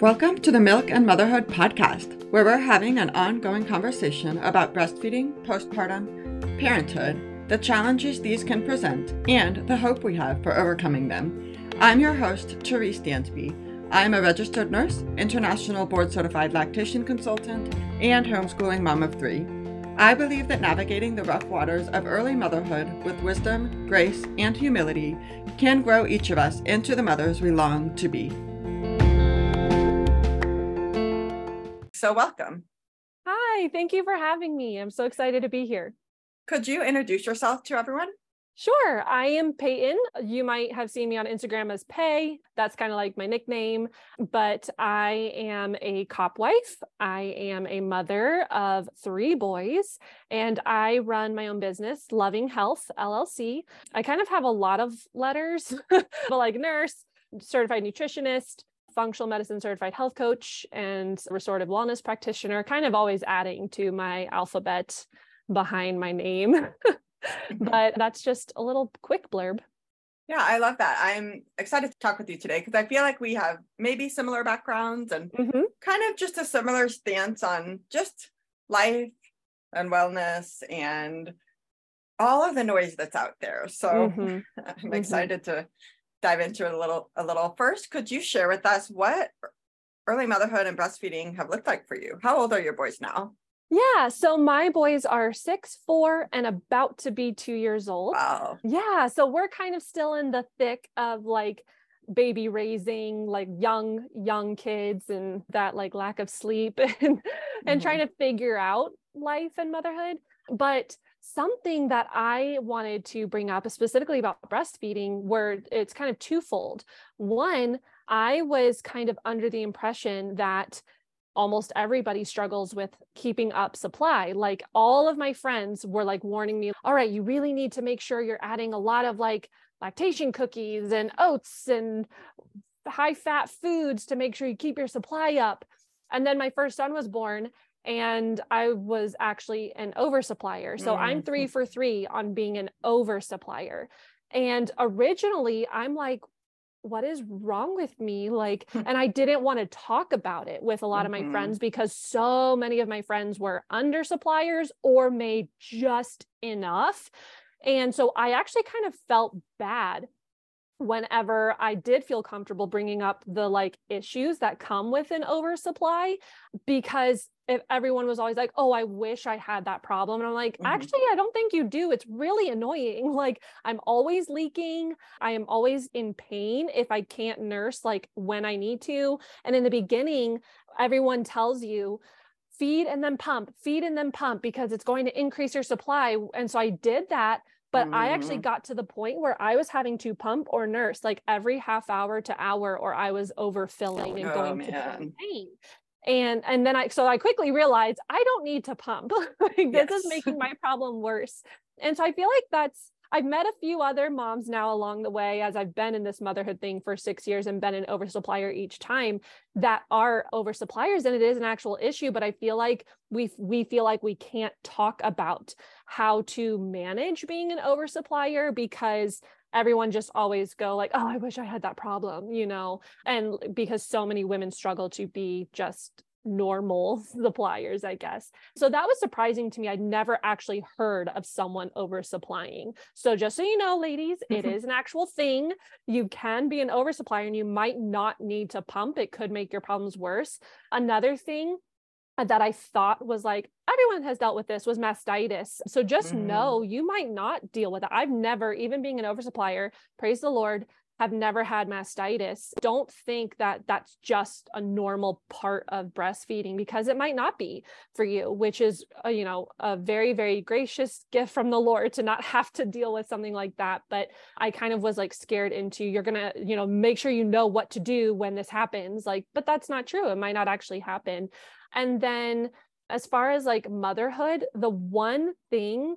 Welcome to the Milk and Motherhood podcast, where we're having an ongoing conversation about breastfeeding, postpartum, parenthood, the challenges these can present, and the hope we have for overcoming them. I'm your host, Therese Dansby. I'm a registered nurse, international board certified lactation consultant, and homeschooling mom of three. I believe that navigating the rough waters of early motherhood with wisdom, grace, and humility can grow each of us into the mothers we long to be. So, welcome. Hi, thank you for having me. I'm so excited to be here. Could you introduce yourself to everyone? Sure. I am Peyton. You might have seen me on Instagram as Pay. That's kind of like my nickname. But I am a cop wife. I am a mother of three boys, and I run my own business, Loving Health LLC. I kind of have a lot of letters, but like nurse, certified nutritionist, functional medicine certified health coach and restorative wellness practitioner, kind of always adding to my alphabet behind my name. Mm-hmm. but that's just a little quick blurb. Yeah, I love that. I'm excited to talk with you today because I feel like we have maybe similar backgrounds and mm-hmm. kind of just a similar stance on just life and wellness and all of the noise that's out there. So mm-hmm. I'm mm-hmm. excited to dive into it a little a little. First could you share with us what early motherhood and breastfeeding have looked like for you? How old are your boys now? Yeah so my boys are six four and about to be two years old. Wow. Yeah so we're kind of still in the thick of like baby raising like young young kids and that like lack of sleep and and mm-hmm. trying to figure out life and motherhood. But something that I wanted to bring up specifically about breastfeeding, where it's kind of twofold. One, I was kind of under the impression that almost everybody struggles with keeping up supply. Like all of my friends were like warning me, all right, you really need to make sure you're adding a lot of like lactation cookies and oats and high fat foods to make sure you keep your supply up. And then my first son was born and I was actually an oversupplier. So mm-hmm. I'm three for three on being an oversupplier. And originally, I'm like, what is wrong with me? Like, and I didn't want to talk about it with a lot mm-hmm. of my mm-hmm. friends because so many of my friends were undersuppliers or made just enough. And so I actually kind of felt bad whenever I did feel comfortable bringing up the like issues that come with an oversupply because if everyone was always like, "Oh, I wish I had that problem." And I'm like, mm-hmm. "Actually, I don't think you do. It's really annoying. Like, I'm always leaking. I am always in pain if I can't nurse like when I need to." And in the beginning, everyone tells you, feed and then pump, feed and then pump because it's going to increase your supply. And so I did that but mm. I actually mm-hmm. got to the point where I was having to pump or nurse like every half hour to hour, or I was overfilling and oh, going man. to pain. And and then I so I quickly realized I don't need to pump. like yes. this is making my problem worse. And so I feel like that's I've met a few other moms now along the way as I've been in this motherhood thing for six years and been an oversupplier each time that are oversuppliers and it is an actual issue. But I feel like we we feel like we can't talk about how to manage being an oversupplier because everyone just always go like oh i wish i had that problem you know and because so many women struggle to be just normal suppliers, I guess. So that was surprising to me. I'd never actually heard of someone oversupplying. So just so you know, ladies, it is an actual thing. You can be an oversupplier and you might not need to pump. It could make your problems worse. Another thing that I thought was like everyone has dealt with this was mastitis. So just mm. know you might not deal with it. I've never, even being an oversupplier, praise the Lord, have never had mastitis don't think that that's just a normal part of breastfeeding because it might not be for you which is a, uh, you know a very very gracious gift from the lord to not have to deal with something like that. But i kind of was like scared into you're gonna you know make sure you know what to do when this happens. Like but that's not true. It might not actually happen. And then as far as like motherhood the one thing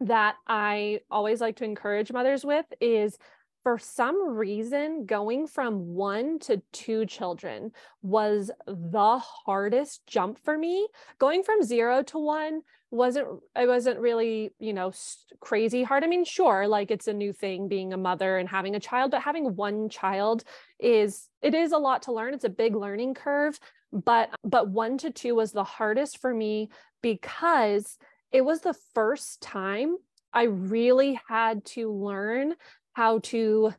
that i always like to encourage mothers with is for some reason, going from one to two children was the hardest jump for me. Going from zero to one wasn't, it wasn't really, you know, crazy hard. I mean, sure, like it's a new thing being a mother and having a child, but having one child is, it is a lot to learn. It's a big learning curve. But, but one to two was the hardest for me because it was the first time I really had to learn how to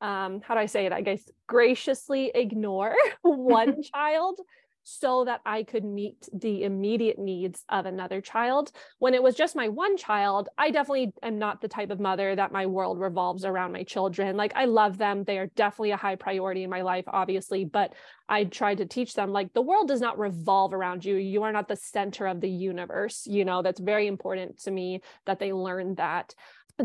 um, how do I say it? I guess graciously ignore one child so that I could meet the immediate needs of another child. When it was just my one child, I definitely am not the type of mother that my world revolves around my children. Like I love them. They are definitely a high priority in my life, obviously, but I tried to teach them like the world does not revolve around you. You are not the center of the universe. You know, that's very important to me that they learn that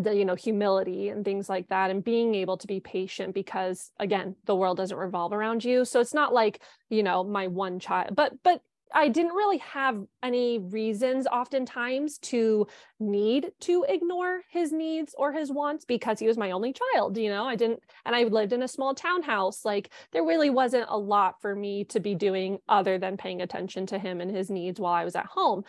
the you know humility and things like that and being able to be patient because again the world doesn't revolve around you so it's not like you know my one child but but I didn't really have any reasons oftentimes to need to ignore his needs or his wants because he was my only child, you know. I didn't and I lived in a small townhouse. Like there really wasn't a lot for me to be doing other than paying attention to him and his needs while I was at home.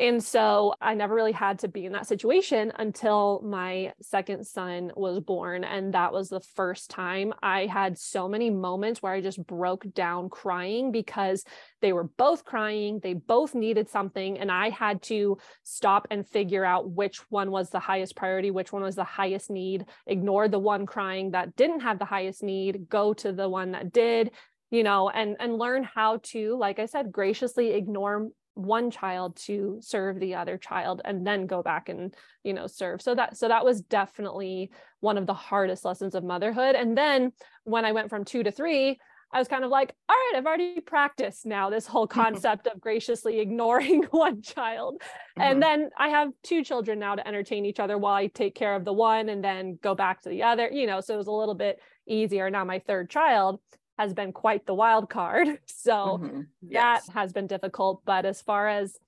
And so I never really had to be in that situation until my second son was born. And that was the first time I had so many moments where I just broke down crying because they were both crying. They both needed something. And I had to stop and figure out which one was the highest priority, which one was the highest need, ignore the one crying that didn't have the highest need, go to the one that did you know and and learn how to like i said graciously ignore one child to serve the other child and then go back and you know serve so that so that was definitely one of the hardest lessons of motherhood and then when i went from 2 to 3 I was kind of like, all right, I've already practiced now this whole concept of graciously ignoring one child. Mm-hmm. And then I have two children now to entertain each other while I take care of the one and then go back to the other, you know, so it was a little bit easier. Now my third child has been quite the wild card. So mm-hmm. yes. that has been difficult. But as far as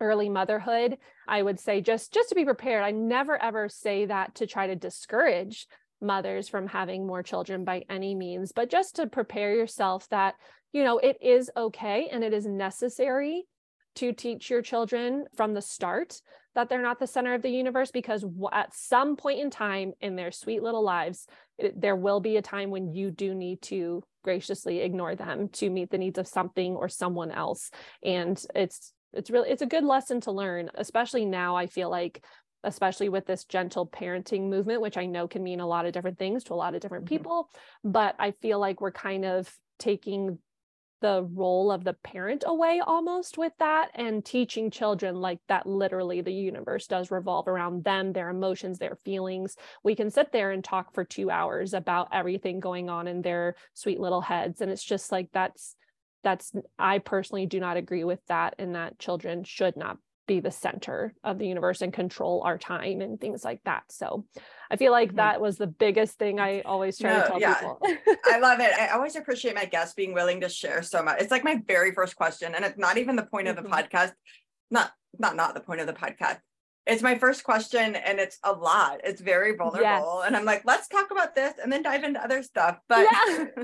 early motherhood, I would say just just to be prepared. I never ever say that to try to discourage mothers from having more children by any means, but just to prepare yourself that, you know, it is okay and it is necessary to teach your children from the start that they're not the center of the universe because at some point in time in their sweet little lives it, there will be a time when you do need to graciously ignore them to meet the needs of something or someone else and it's it's really it's a good lesson to learn especially now i feel like especially with this gentle parenting movement which i know can mean a lot of different things to a lot of different mm-hmm. people but i feel like we're kind of taking the role of the parent away almost with that and teaching children like that literally the universe does revolve around them their emotions their feelings. We can sit there and talk for 2 hours about everything going on in their sweet little heads and it's just like that's that's i personally do not agree with that and that children should not be the center of the universe and control our time and things like that. So I feel like mm-hmm. that was the biggest thing I always try no, to tell yeah. people. I love it. I always appreciate my guests being willing to share so much. It's like my very first question and it's not even the point mm-hmm. of the mm-hmm. podcast. Not not not the point of the podcast it's my first question and it's a lot it's very vulnerable yes. and i'm like let's talk about this and then dive into other stuff but yeah.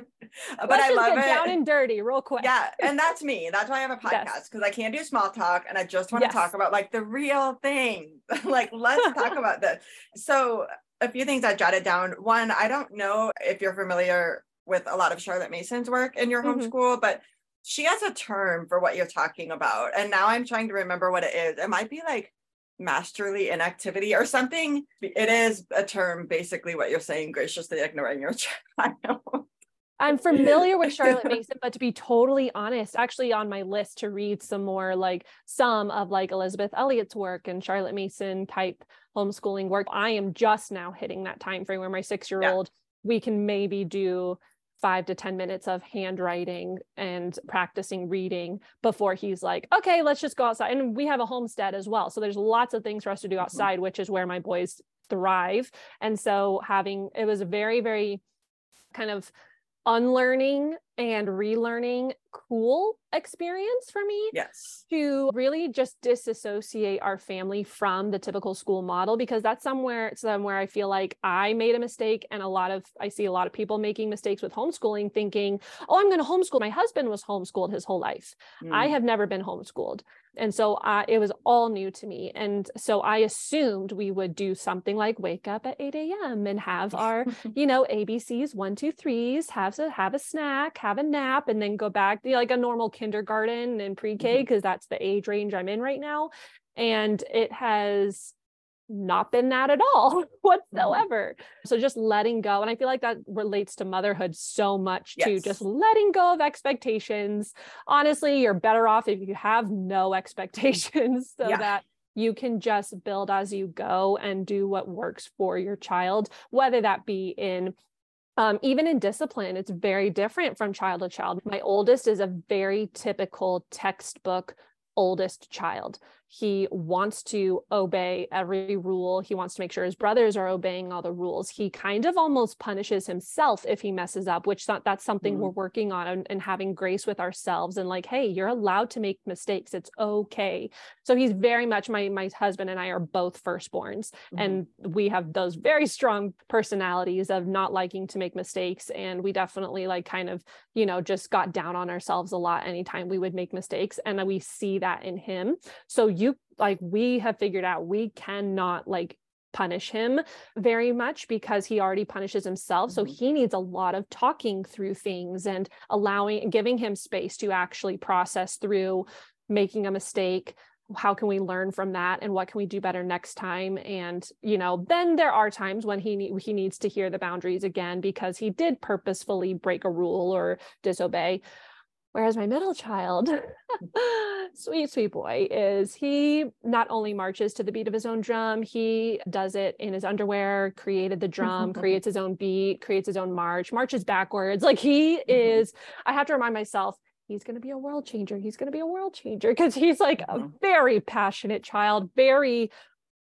but let's i love it down and dirty real quick yeah and that's me that's why i have a podcast because yes. i can't do small talk and i just want to yes. talk about like the real thing like let's talk about this so a few things i jotted down one i don't know if you're familiar with a lot of charlotte mason's work in your mm-hmm. homeschool but she has a term for what you're talking about and now i'm trying to remember what it is it might be like masterly inactivity or something. It is a term, basically, what you're saying, graciously ignoring your child. I'm familiar with Charlotte Mason, but to be totally honest, actually on my list to read some more like some of like Elisabeth Elliot's work and Charlotte Mason type homeschooling work. I am just now hitting that time frame where my six year old, yeah. we can maybe do five to 10 minutes of handwriting and practicing reading before he's like, okay, let's just go outside. And we have a homestead as well. So there's lots of things for us to do mm-hmm. outside, mm-hmm. which is where my boys thrive. And so having, it was a very, very kind of unlearning and relearning cool experience for me. Yes. To really just disassociate our family from the typical school model because that's somewhere somewhere I feel like I made a mistake and a lot of I see a lot of people making mistakes with homeschooling thinking, "Oh, I'm going to homeschool. My husband was homeschooled his whole life. Mm. I have never been homeschooled." And so uh, it was all new to me. And so I assumed we would do something like wake up at 8 a.m. and have our, you know, ABCs, one, two, threes, have a, have a snack, have a nap, and then go back to like a normal kindergarten and pre-K, because mm-hmm. that's the age range I'm in right now. And it has not been that at all mm-hmm. whatsoever. Mm-hmm. So just letting go. And I feel like that relates to motherhood so much yes. too. Just letting go of expectations. Honestly, you're better off if you have no expectations so yeah. that you can just build as you go and do what works for your child, whether that be in um, even in discipline, it's very different from child to child. My oldest is a very typical textbook oldest child. He wants to obey every rule. He wants to make sure his brothers are obeying all the rules. He kind of almost punishes himself if he messes up, which that's something mm-hmm. we're working on and, and, having grace with ourselves and like, hey, you're allowed to make mistakes. It's okay. So he's very much my my husband and I are both firstborns, mm-hmm. and we have those very strong personalities of not liking to make mistakes. And we definitely like kind of, you know, just got down on ourselves a lot anytime we would make mistakes. And we see that in him. So like we have figured out we cannot like punish him very much because he already punishes himself. So mm-hmm. he needs a lot of talking through things and allowing giving him space to actually process through making a mistake. How can we learn from that and what can we do better next time? And you know then there are times when he he needs to hear the boundaries again because he did purposefully break a rule or disobey Whereas my middle child, sweet, sweet boy, is he not only marches to the beat of his own drum, he does it in his underwear, created the drum, creates his own beat, creates his own march, marches backwards. Like he mm-hmm. is, I have to remind myself, he's going to be a world changer. He's going to be a world changer because he's like a mm-hmm. very passionate child, very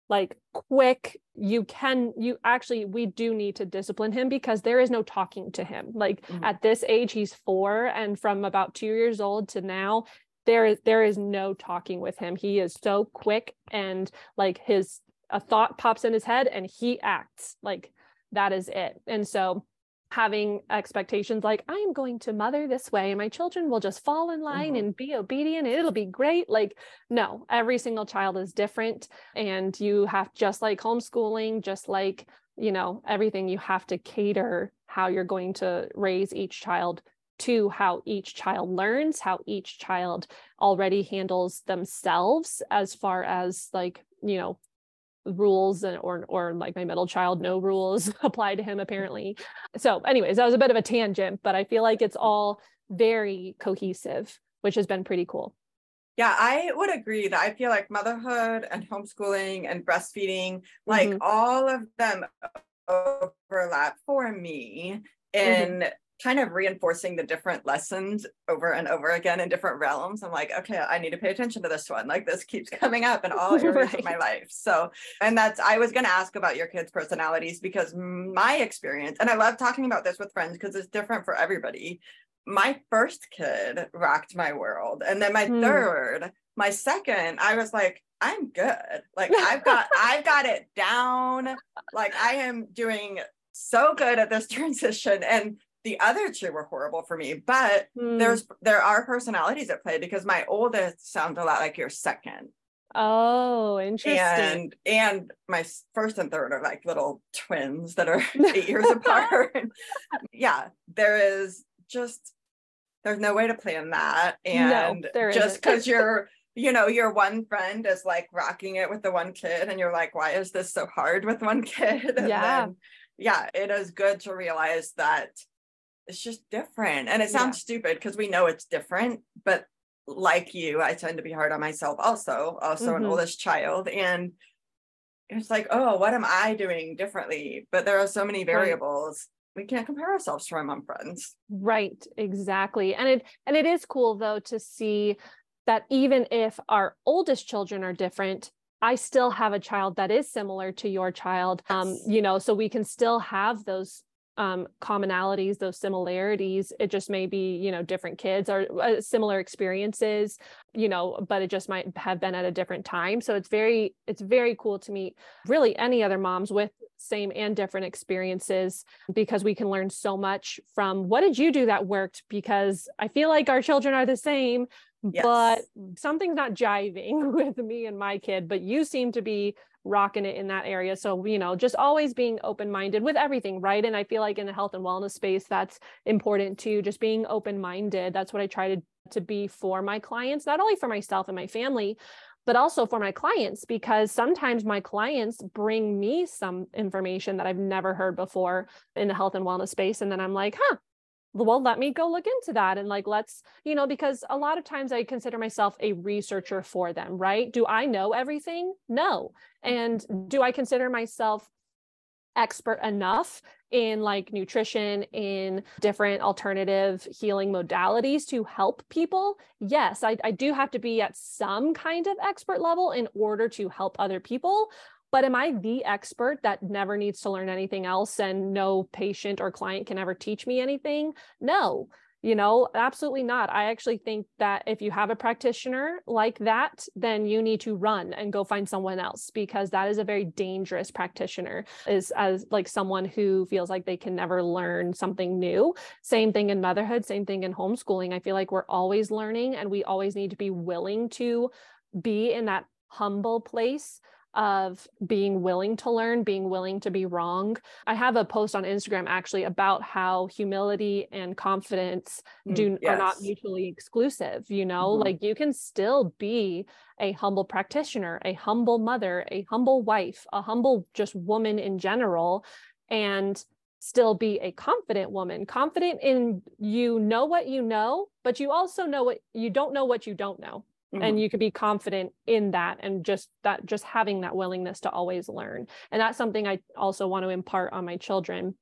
like quick you can you actually we do need to discipline him because there is no talking to him. Like mm-hmm. at this age he's 4 and from about 2 years old to now there is there is no talking with him. He is so quick and like his a thought pops in his head and he acts. Like that is it. And so having expectations like i am going to mother this way and my children will just fall in line mm-hmm. and be obedient and it'll be great like no every single child is different and you have just like homeschooling just like you know everything you have to cater how you're going to raise each child to how each child learns how each child already handles themselves as far as like you know rules and or or like my middle child no rules apply to him apparently. So anyways that was a bit of a tangent but i feel like it's all very cohesive which has been pretty cool. Yeah i would agree that i feel like motherhood and homeschooling and breastfeeding like mm-hmm. all of them overlap for me in mm-hmm kind of reinforcing the different lessons over and over again in different realms. I'm like, okay, I need to pay attention to this one. Like this keeps coming up in all areas right. of my life. So, and that's, I was going to ask about your kids' personalities because my experience, and I love talking about this with friends because it's different for everybody. My first kid rocked my world. And then my mm. third, my second, I was like, I'm good. Like I've got, I've got it down. Like I am doing so good at this transition. And the other two were horrible for me but mm. there's there are personalities at play because my oldest sounds a lot like your second. Oh interesting. And and my first and third are like little twins that are eight years apart. Yeah there is just there's no way to plan that. And no, just because you're you know your one friend is like rocking it with the one kid and you're like why is this so hard with one kid? And yeah. then, yeah it is good to realize that it's just different. And it sounds yeah. stupid because we know it's different, but like you, I tend to be hard on myself also, also mm-hmm. an oldest child. And it's like, oh, what am I doing differently? But there are so many variables. Right. We can't compare ourselves to our mom friends. Right, exactly. And it and it is cool though to see that even if our oldest children are different, I still have a child that is similar to your child. Um. Um, you know, so we can still have those um, commonalities, those similarities. It just may be, you know, different kids or uh, similar experiences, you know, but it just might have been at a different time. So it's very, it's very cool to meet really any other moms with same and different experiences because we can learn so much from what did you do that worked? Because I feel like our children are the same, yes. but something's not jiving with me and my kid, but you seem to be rocking it in that area. So, you know, just always being open minded with everything, right? And I feel like in the health and wellness space, that's important too, just being open minded. That's what I try to, to be for my clients, not only for myself and my family, but also for my clients, because sometimes my clients bring me some information that I've never heard before in the health and wellness space. And then I'm like, huh, well let me go look into that and like let's you know because a lot of times i consider myself a researcher for them right? Do i know everything? No. And do i consider myself expert enough in like nutrition in different alternative healing modalities to help people? Yes I, I do have to be at some kind of expert level in order to help other people but am I the expert that never needs to learn anything else and no patient or client can ever teach me anything? No, you know, absolutely not. I actually think that if you have a practitioner like that, then you need to run and go find someone else because that is a very dangerous practitioner is as like someone who feels like they can never learn something new. Same thing in motherhood, same thing in homeschooling. I feel like we're always learning and we always need to be willing to be in that humble place of being willing to learn, being willing to be wrong. I have a post on Instagram actually about how humility and confidence mm, do yes. are not mutually exclusive, you know? Mm-hmm. Like you can still be a humble practitioner, a humble mother, a humble wife, a humble just woman in general and still be a confident woman, confident in you know what you know, but you also know what you don't know what you don't know mm-hmm. and you could be confident in that and just that just having that willingness to always learn and that's something i also want to impart on my children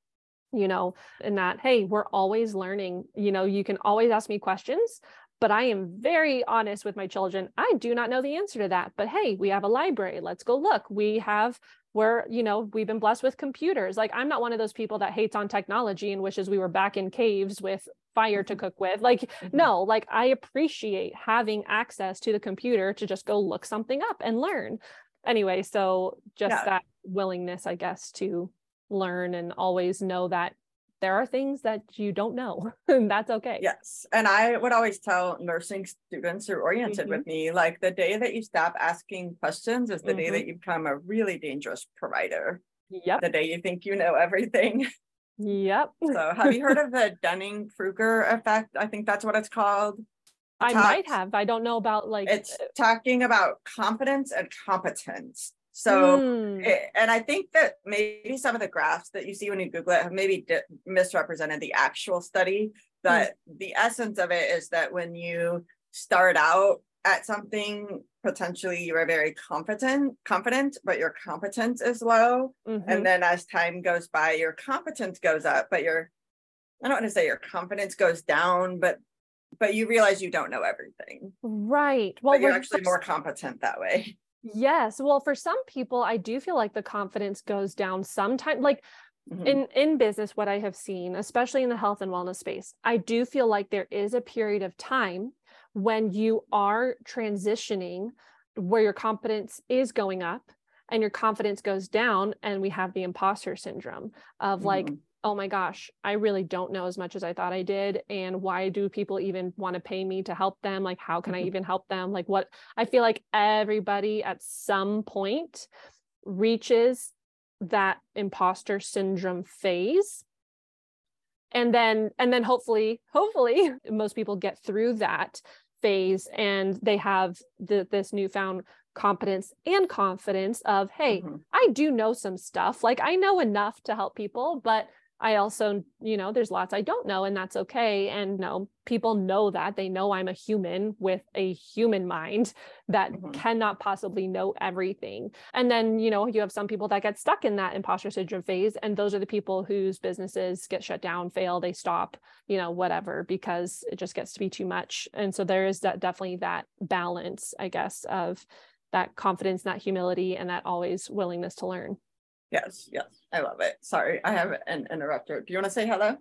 you know in that hey we're always learning you know you can always ask me questions but I am very honest with my children. I do not know the answer to that. But hey, we have a library. Let's go look. We have we're you know we've been blessed with computers like i'm not one of those people that hates on technology and wishes we were back in caves with fire to mm-hmm. cook with like mm-hmm. no like i appreciate having access to the computer to just go look something up and learn anyway so just yeah. that willingness i guess to learn and always know that there are things that you don't know and that's okay yes and i would always tell nursing students who are oriented mm-hmm. with me like the day that you stop asking questions is the mm-hmm. day that you become a really dangerous provider yep the day you think you know everything yep so have you heard of the dunning-kruger effect i think that's what it's called I might have. I don't know about like it's uh, talking about confidence and competence. So, mm. it, and I think that maybe some of the graphs that you see when you Google it have maybe di- misrepresented the actual study, but mm. the essence of it is that when you start out at something, potentially you are very competent confident, but your competence is low. Mm-hmm. And then as time goes by, your competence goes up, but your, I don't want to say your confidence goes down, but but you realize you don't know everything. Right. Well, you're actually more competent that way. Yes. Well, for some people, I do feel like the confidence goes down sometimes. Like mm-hmm. in in business, what I have seen, especially in the health and wellness space, I do feel like there is a period of time when you are transitioning where your confidence is going up and your confidence goes down and we have the imposter syndrome of like mm-hmm oh my gosh, I really don't know as much as I thought I did. And why do people even want to pay me to help them? Like, how can I mm-hmm. even help them? Like, what I feel like everybody at some point reaches that imposter syndrome phase. And then, and then hopefully, hopefully, most people get through that phase and they have the, this newfound competence and confidence of hey mm-hmm. i do know some stuff like i know enough to help people but I also, you know, there's lots I don't know, and that's okay. And no, people know that they know I'm a human with a human mind that mm-hmm. cannot possibly know everything. And then, you know, you have some people that get stuck in that imposter syndrome phase, and those are the people whose businesses get shut down, fail, they stop, you know, whatever, because it just gets to be too much. And so there is that definitely that balance, I guess, of that confidence, that humility, and that always willingness to learn. Yes, yes. I love it. Sorry, I have an interrupter. Do you want to say hello?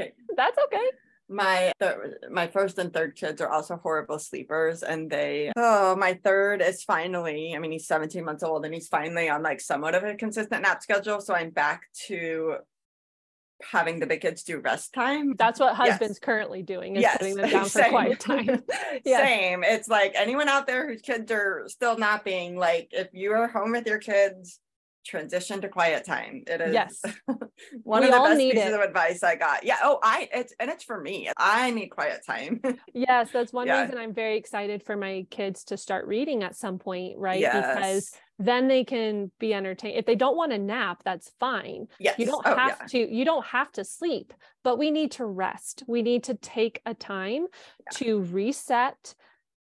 Okay. That's okay. My th- my first and third kids are also horrible sleepers, and they oh my third is finally. I mean, he's 17 months old, and he's finally on like somewhat of a consistent nap schedule. So I'm back to having the big kids do rest time. That's what husband's yes. currently doing is yes. putting them down for quiet time. yeah. Same. It's like anyone out there whose kids are still napping, like if you are home with your kids, transition to quiet time. It is yes. one we of the best pieces it. of advice I got. Yeah. Oh, I it's and it's for me. I need quiet time. yes, that's one yeah. reason I'm very excited for my kids to start reading at some point, right? Yes. Because then they can be entertained. If they don't want to nap, that's fine. Yes. You don't oh, have yeah. to, you don't have to sleep, but we need to rest. We need to take a time yeah. to reset,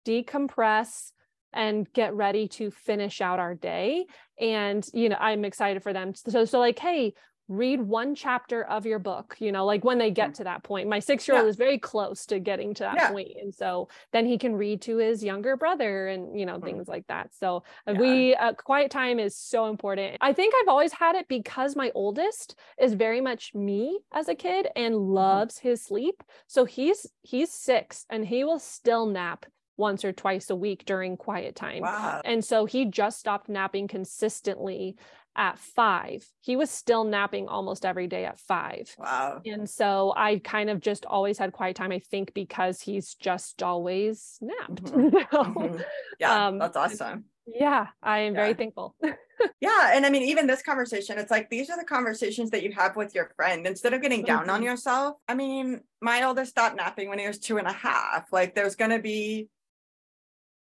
decompress, and get ready to finish out our day. And, you know, I'm excited for them. So, so like, hey, read one chapter of your book you know like when they get mm. to that point my six year old yeah. is very close to getting to that yeah. point and so then he can read to his younger brother and you know mm. things like that so uh, yeah. we uh, quiet time is so important i think i've always had it because my oldest is very much me as a kid and mm-hmm. loves mm. his sleep so he's he's six and he will still nap once or twice a week during quiet time. Wow. And so he just stopped napping consistently at five. He was still napping almost every day at five. Wow. And so I kind of just always had quiet time, I think, because he's just always napped. Mm-hmm. mm-hmm. Yeah, um, that's awesome. Yeah, I am yeah. very thankful. yeah. And I mean, even this conversation, it's like these are the conversations that you have with your friend instead of getting down mm-hmm. on yourself. I mean, my oldest stopped napping when he was two and a half. Like, there's going to be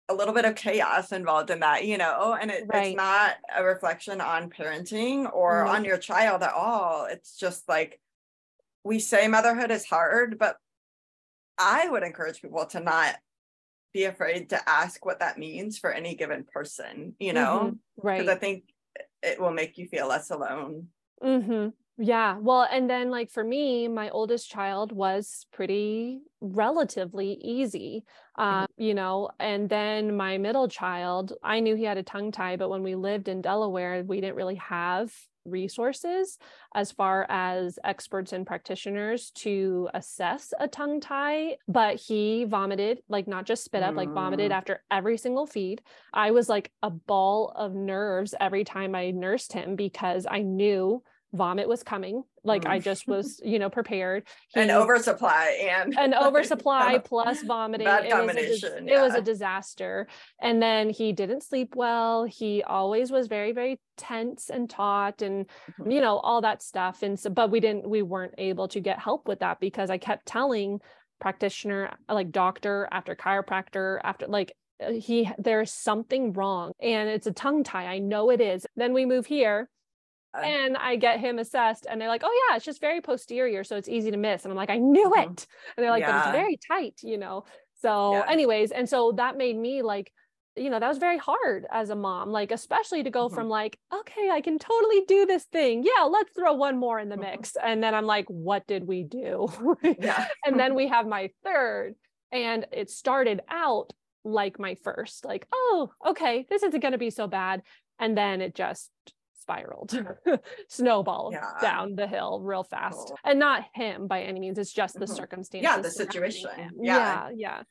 a little bit of chaos involved in that, you know, and it, right. it's not a reflection on parenting or mm-hmm. on your child at all. It's just like we say motherhood is hard, but I would encourage people to not be afraid to ask what that means for any given person, you know, mm-hmm. right? Because I think it will make you feel less alone. Mm-hmm. Yeah. Well, and then like for me, my oldest child was pretty relatively easy, uh, you know, and then my middle child, I knew he had a tongue tie, but when we lived in Delaware, we didn't really have resources as far as experts and practitioners to assess a tongue tie but he vomited like not just spit up like vomited mm. after every single feed i was like a ball of nerves every time i nursed him because i knew vomit was coming like i just mm. was you know prepared. He, an oversupply and an oversupply plus vomiting bad combination it, was a, yeah. it was a disaster. And then he didn't sleep well. He always was very very tense and taut and mm-hmm. you know all that stuff. And so but we didn't we weren't able to get help with that because i kept telling practitioner like doctor after chiropractor after like uh, he there's something wrong and it's a tongue tie. I know it is. Then we move here and I get him assessed, and they're like, "Oh yeah, it's just very posterior, so it's easy to miss." And I'm like, "I knew mm-hmm. it," and they're like, yeah. "But it's very tight," you know. So, yeah. anyways, and so that made me like, you know, that was very hard as a mom, like especially to go mm-hmm. from like, "Okay, I can totally do this thing. Yeah, let's throw one more in the mm-hmm. mix," and then I'm like, "What did we do?" yeah. and then we have my third, and it started out like my first, like, "Oh, okay, this isn't going to be so bad," and then it just spiraled, snowballed yeah. down the hill real fast. Cool. And not him by any means. It's just the mm-hmm. circumstances. Yeah, the situation. Yeah. yeah. Yeah.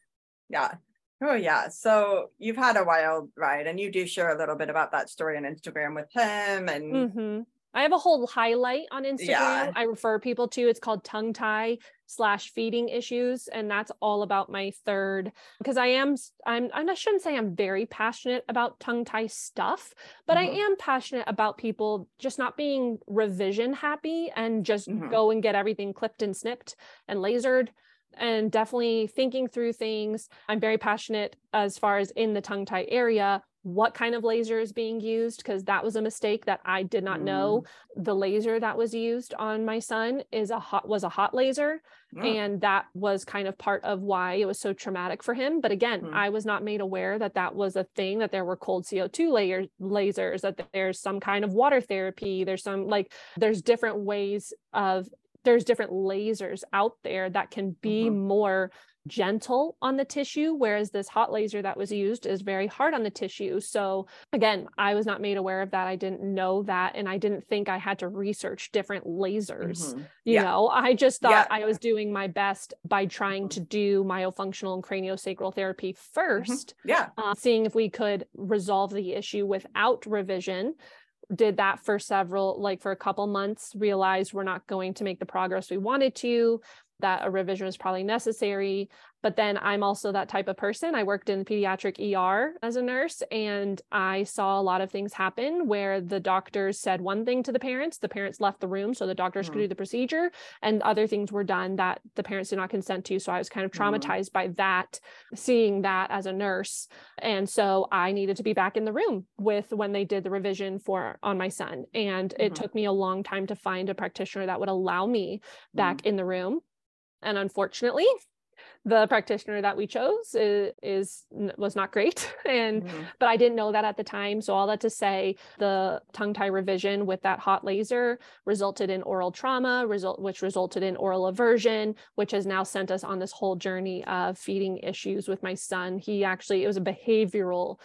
Yeah. Oh yeah. So you've had a wild ride and you do share a little bit about that story on Instagram with him and mm-hmm. I have a whole highlight on Instagram yeah. I refer people to. It's called tongue tie slash feeding issues. And that's all about my third because I am I'm I shouldn't say I'm very passionate about tongue tie stuff, but mm-hmm. I am passionate about people just not being revision happy and just mm-hmm. go and get everything clipped and snipped and lasered and definitely thinking through things. I'm very passionate as far as in the tongue tie area what kind of laser is being used because that was a mistake that I did not mm. know. The laser that was used on my son is a hot was a hot laser oh. and that was kind of part of why it was so traumatic for him. But again, mm. I was not made aware that that was a thing that there were cold CO2 layer lasers that there's some kind of water therapy, there's some like there's different ways of there's different lasers out there that can be mm-hmm. more gentle on the tissue, whereas this hot laser that was used is very hard on the tissue. So, again, I was not made aware of that. I didn't know that. And I didn't think I had to research different lasers. Mm-hmm. You yeah. know, I just thought yeah. I was doing my best by trying to do myofunctional and craniosacral therapy 1st mm-hmm. Yeah. Uh, seeing if we could resolve the issue without revision did that for several like for a couple months realized we're not going to make the progress we wanted to that a revision is probably necessary. But then I'm also that type of person. I worked in pediatric ER as a nurse, and I saw a lot of things happen where the doctors said one thing to the parents, the parents left the room so the doctors mm-hmm. could do the procedure, and other things were done that the parents did not consent to. So I was kind of mm-hmm. traumatized mm-hmm. by that, seeing that as a nurse. And so I needed to be back in the room with when they did the revision for on my son. And mm-hmm. it took me a long time to find a practitioner that would allow me back mm-hmm. in the room and unfortunately the practitioner that we chose is, is was not great. And mm-hmm. but i didn't know that at the time. So all that to say the tongue tie revision with that hot laser resulted in oral trauma result which resulted in oral aversion which has now sent us on this whole journey of feeding issues with my son. He actually it was a behavioral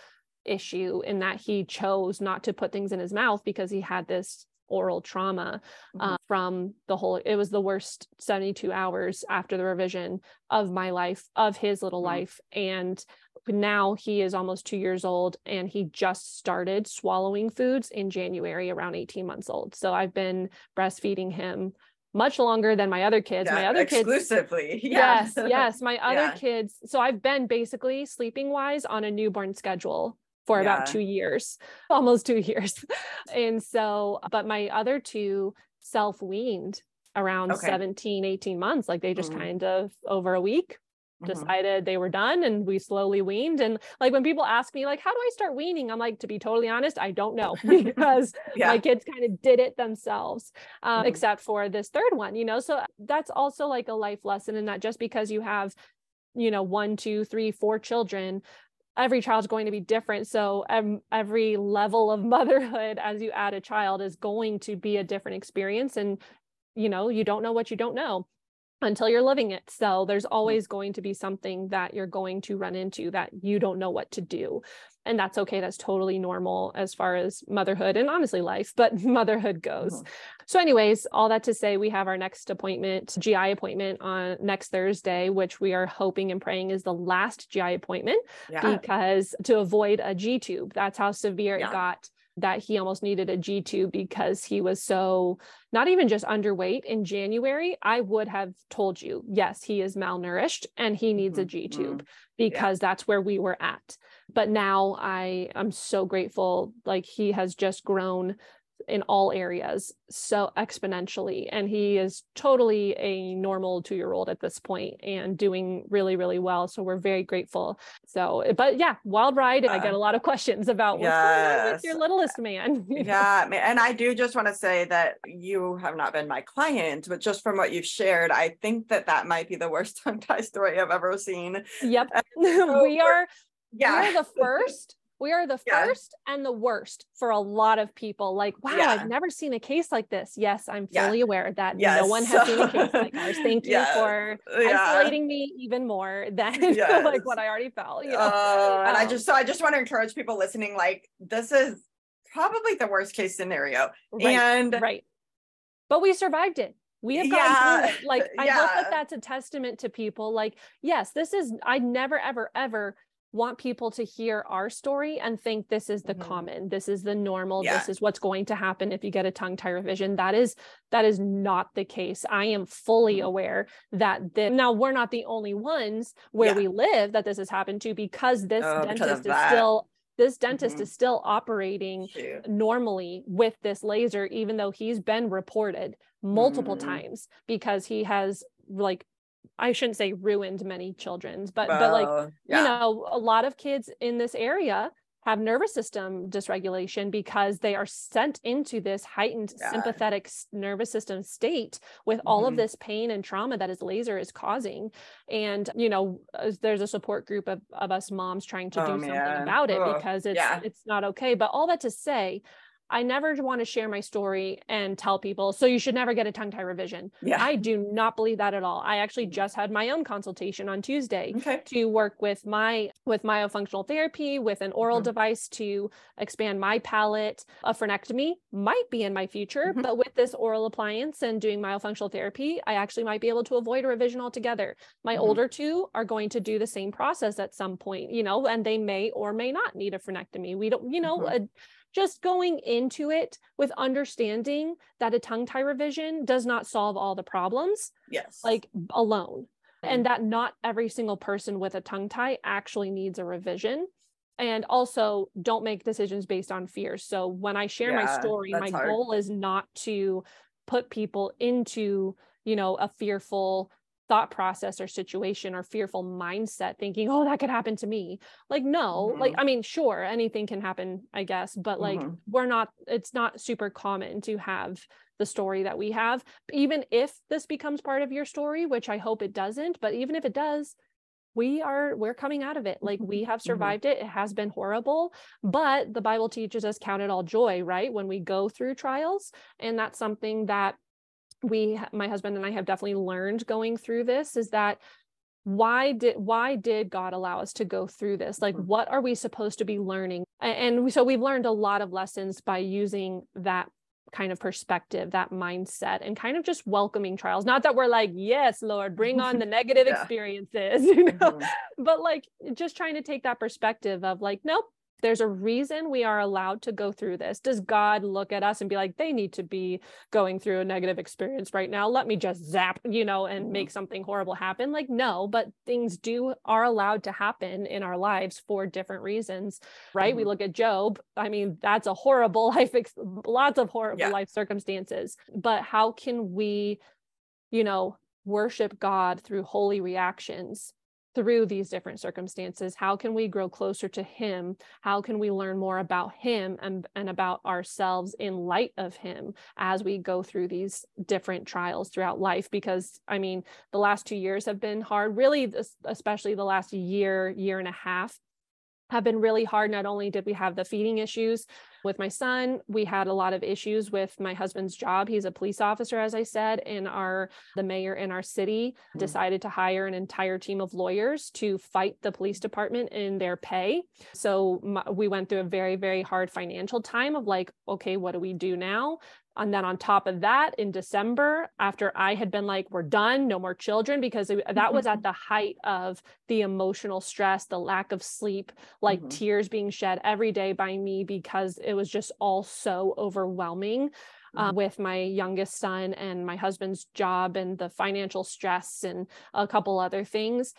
issue in that he chose not to put things in his mouth because he had this oral trauma mm-hmm. uh, from the whole it was the worst 72 hours after the revision of my life of his little mm-hmm. life and now he is almost two years old and he just started swallowing foods in january around 18 months old so i've been breastfeeding him much longer than my other kids. Yeah, my other exclusively. kids exclusively. Yes, yes. My other yeah. kids. So I've been basically sleeping wise on a newborn schedule for yeah. about two years, almost two years. and so, but my other two self weaned around okay. 17, 18 months. Like they just mm-hmm. kind of over a week mm-hmm. decided they were done and we slowly weaned. And like when people ask me, like, how do I start weaning? I'm like, to be totally honest, I don't know because yeah. my kids kind of did it themselves, uh, mm-hmm. except for this third one, you know? So that's also like a life lesson in that just because you have you know one two three four children every child's going to be different. So um, every level of motherhood as you add a child is going to be a different experience and you know you don't know what you don't know until you're living it so there's mm. always going to be something that you're going to run into that you don't know what to do and that's okay that's totally normal as far as motherhood and honestly life but motherhood goes mm-hmm. so anyways all that to say we have our next appointment gi appointment on next thursday which we are hoping and praying is the last gi appointment yeah. because to avoid a g tube that's how severe yeah. it got that he almost needed a G tube because he was so not even just underweight in January. I would have told you, yes, he is malnourished and he needs mm-hmm. a G tube because yeah. that's where we were at. But now I am so grateful. Like he has just grown in all areas so exponentially. And he is totally a normal 2-year-old at this point and doing really really well. So we're very grateful. So but yeah wild ride and uh, I get a lot of questions about what's yes. going on with your littlest man. Yeah and I do just want to say that you have not been my client but just from what you've shared I think that that might be the worst tongue tie story I've ever seen. Yep. So we are yeah. we are the first we are the yeah. first and the worst for a lot of people. Like, wow, yeah. I've never seen a case like this. Yes, I'm fully yeah. aware that yes. no one has seen a case like ours. Thank you for isolating me even more than yes. like what I already felt. You know? uh, and um, I just so I just want to encourage people listening, like this is probably the worst case scenario. Right, and right. But we survived it we have gone yeah, through it. Like I yeah. hope that that's a testament to people. Like, yes, this is I never ever ever want people to hear our story and think this is the mm-hmm. common this is the normal yeah. this is what's going to happen if you get a tongue tie revision that is that is not the case i am fully mm-hmm. aware that the, now we're not the only ones where yeah. we live that this has happened to because this oh, dentist because is still this dentist mm-hmm. is still operating Shoot. normally with this laser even though he's been reported multiple mm-hmm. times because he has like I shouldn't say ruined many children's, but well, but like yeah. you know, a lot of kids in this area have nervous system dysregulation because they are sent into this heightened yeah. sympathetic nervous system state with all mm-hmm. of this pain and trauma that his laser is causing and you know there's a support group of, of us moms trying to oh, do man. something about it Ugh. because it's yeah. it's not okay but all that to say I never want to share my story and tell people, so you should never get a tongue tie revision. Yeah. I do not believe that at all. I actually Mm-hmm. just had my own consultation on Tuesday Okay. to work with my with myofunctional therapy with an oral Mhm. device to expand my palate a frenectomy might be in my future Mhm. but with this oral appliance and doing myofunctional therapy i actually might be able to avoid a revision altogether my Mhm. older two are going to do the same process at some point you know and they may or may not need a frenectomy we don't you know Mhm. Just going into it with understanding that a tongue tie revision does not solve all the problems Yes. like alone Mhm. and that not every single person with a tongue tie actually needs a revision and also don't make decisions based on fear so when i share my story my hard. goal is not to put people into you know a fearful thought process or situation or fearful mindset thinking oh that could happen to me like no like Mhm. i mean sure anything can happen i guess but like Mhm. we're not it's not super common to have the story that we have even if this becomes part of your story which i hope it doesn't but even if it does we are we're coming out of it like we have Mhm. survived it it has been horrible but the bible teaches us count it all joy right when we go through trials and that's something that we my husband and i have definitely learned going through this is that why did why did god allow us to go through this like Mhm. what are we supposed to be learning and we, so we've learned a lot of lessons by using that kind of perspective that mindset and kind of just welcoming trials not that we're like yes lord bring on the negative Yeah. experiences you know Mhm. but like just trying to take that perspective of like nope there's a reason we are allowed to go through this. Does god look at us and be like they need to be going through a negative experience right now. Let me just zap you know and make something horrible happen? Like no but things do are allowed to happen in our lives for different reasons right? We Mhm. look at job. I mean that's a horrible life ex- lots of horrible Yeah. life circumstances but how can we you know worship god through holy reactions through these different circumstances? How can we grow closer to him? How can we learn more about him and, and about ourselves in light of him as we go through these different trials throughout life? Because i mean the last two years have been hard really especially the last year year and a half have been really hard. Not only did we have the feeding issues with my son we had a lot of issues with my husband's job. He's a police officer as i said and our the mayor in our city Mm. decided to hire an entire team of lawyers to fight the police department in their pay. So my, we went through a very very hard financial time of like okay what do we do now and then on top of that in december after i had been like we're done no more children because that was at the height of the emotional stress the lack of sleep like Mhm. tears being shed every day by me because it was just all so overwhelming uh, with my youngest son and my husband's job and the financial stress and a couple other things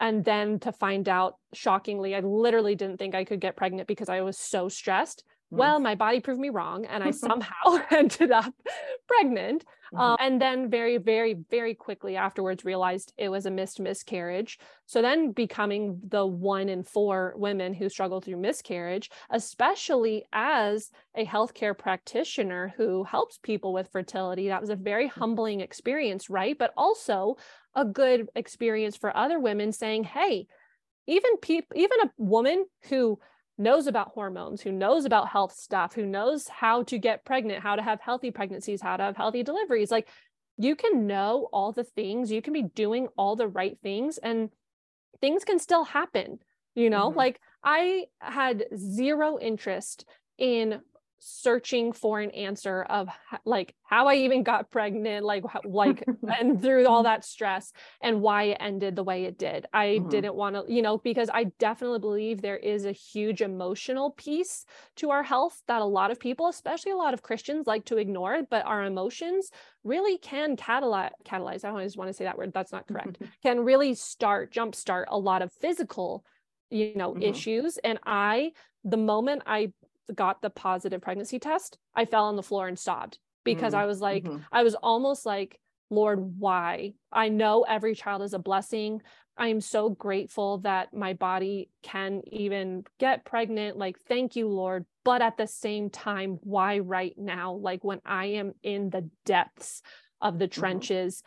and then to find out shockingly i literally didn't think i could get pregnant because i was so stressed. Well my body proved me wrong and i somehow ended up pregnant Mhm. uh, and then very very very quickly afterwards realized it was a missed miscarriage. So then becoming the one in four women who struggle through miscarriage especially as a healthcare practitioner who helps people with fertility that was a very humbling experience right? But also a good experience for other women saying hey even people even a woman who knows about hormones, who knows about health stuff, who knows how to get pregnant, how to have healthy pregnancies, how to have healthy deliveries. Like you can know all the things, you can be doing all the right things, and things can still happen. You know, Mhm. like I had zero interest in searching for an answer of like how I even got pregnant, like like and through all that stress and why it ended the way it did. I Mhm. didn't want to, you know, because I definitely believe there is a huge emotional piece to our health that a lot of people, especially a lot of Christians, like to ignore, but our emotions really can catalyze catalyze. I always want to say that word. That's not correct. can really start jumpstart a lot of physical, you know, Mhm. issues. And I, the moment I got the positive pregnancy test, I fell on the floor and sobbed because Mm, I was like, mhm. I was almost like, Lord, why? I know every child is a blessing. I am so grateful that my body can even get pregnant. Like, thank you, Lord. But at the same time, why right now? Like, when I am in the depths of the trenches,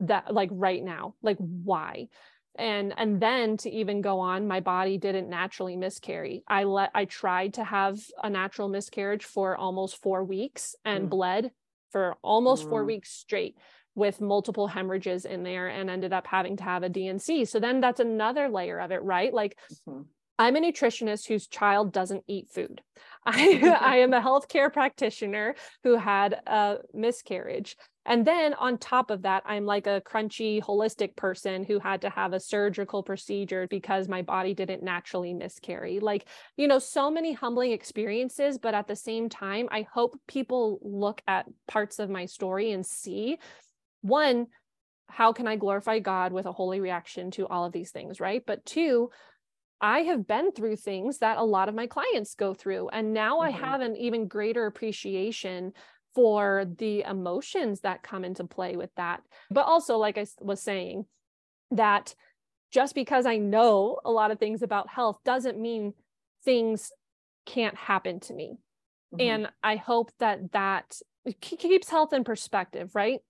that like right now, like, why? And and then to even go on my body didn't naturally miscarry i let i tried to have a natural miscarriage for almost 4 weeks and mm. bled for almost mm. 4 weeks straight with multiple hemorrhages in there and ended up having to have a D&C. So then that's another layer of it, right? Like mm-hmm. I'm a nutritionist whose child doesn't eat food. I, I am a healthcare practitioner who had a miscarriage. And then on top of that, I'm like a crunchy, holistic person who had to have a surgical procedure because my body didn't naturally miscarry. Like, you know, so many humbling experiences. But at the same time, I hope people look at parts of my story and see one, how can I glorify God with a holy reaction to all of these things, right? But two, I have been through things that a lot of my clients go through. And now mm-hmm. I have an even greater appreciation for the emotions that come into play with that. But also, like I was saying, that just because I know a lot of things about health doesn't mean things can't happen to me. Mm-hmm. And I hope that that keeps health in perspective, right?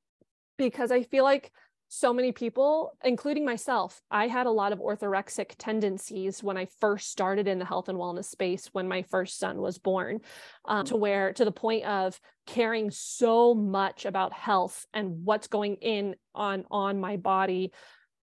because I feel like so many people, including myself, I had a lot of orthorexic tendencies when I first started in the health and wellness space when my first son was born, um, to where to the point of caring so much about health and what's going in on on my body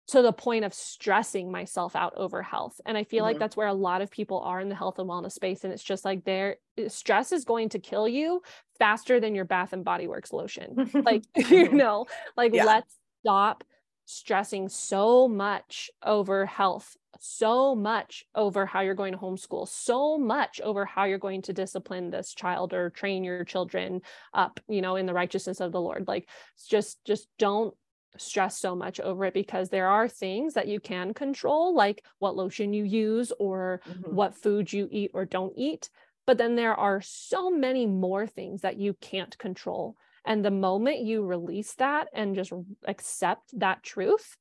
to the point of stressing myself out over health. And I feel mm-hmm. like that's where a lot of people are in the health and wellness space. And it's just like their stress is going to kill you faster than your Bath and Body Works lotion. like, you know, like yeah. let's stop stressing so much over health, so much over how you're going to homeschool, so much over how you're going to discipline this child or train your children up, you know, in the righteousness of the Lord. Like just just don't stress so much over it because there are things that you can control like what lotion you use or mm-hmm. what food you eat or don't eat but then there are so many more things that you can't control and the moment you release that and just accept that truth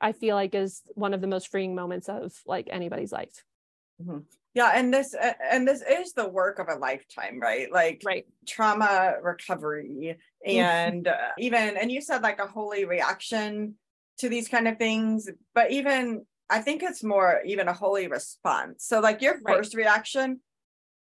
i feel like is one of the most freeing moments of like anybody's life. Mm-hmm. Yeah and this and this is the work of a lifetime right? Like right. trauma recovery mm-hmm. and uh, even and you said like a holy reaction to these kind of things but even i think it's more even a holy response. So like your first right. reaction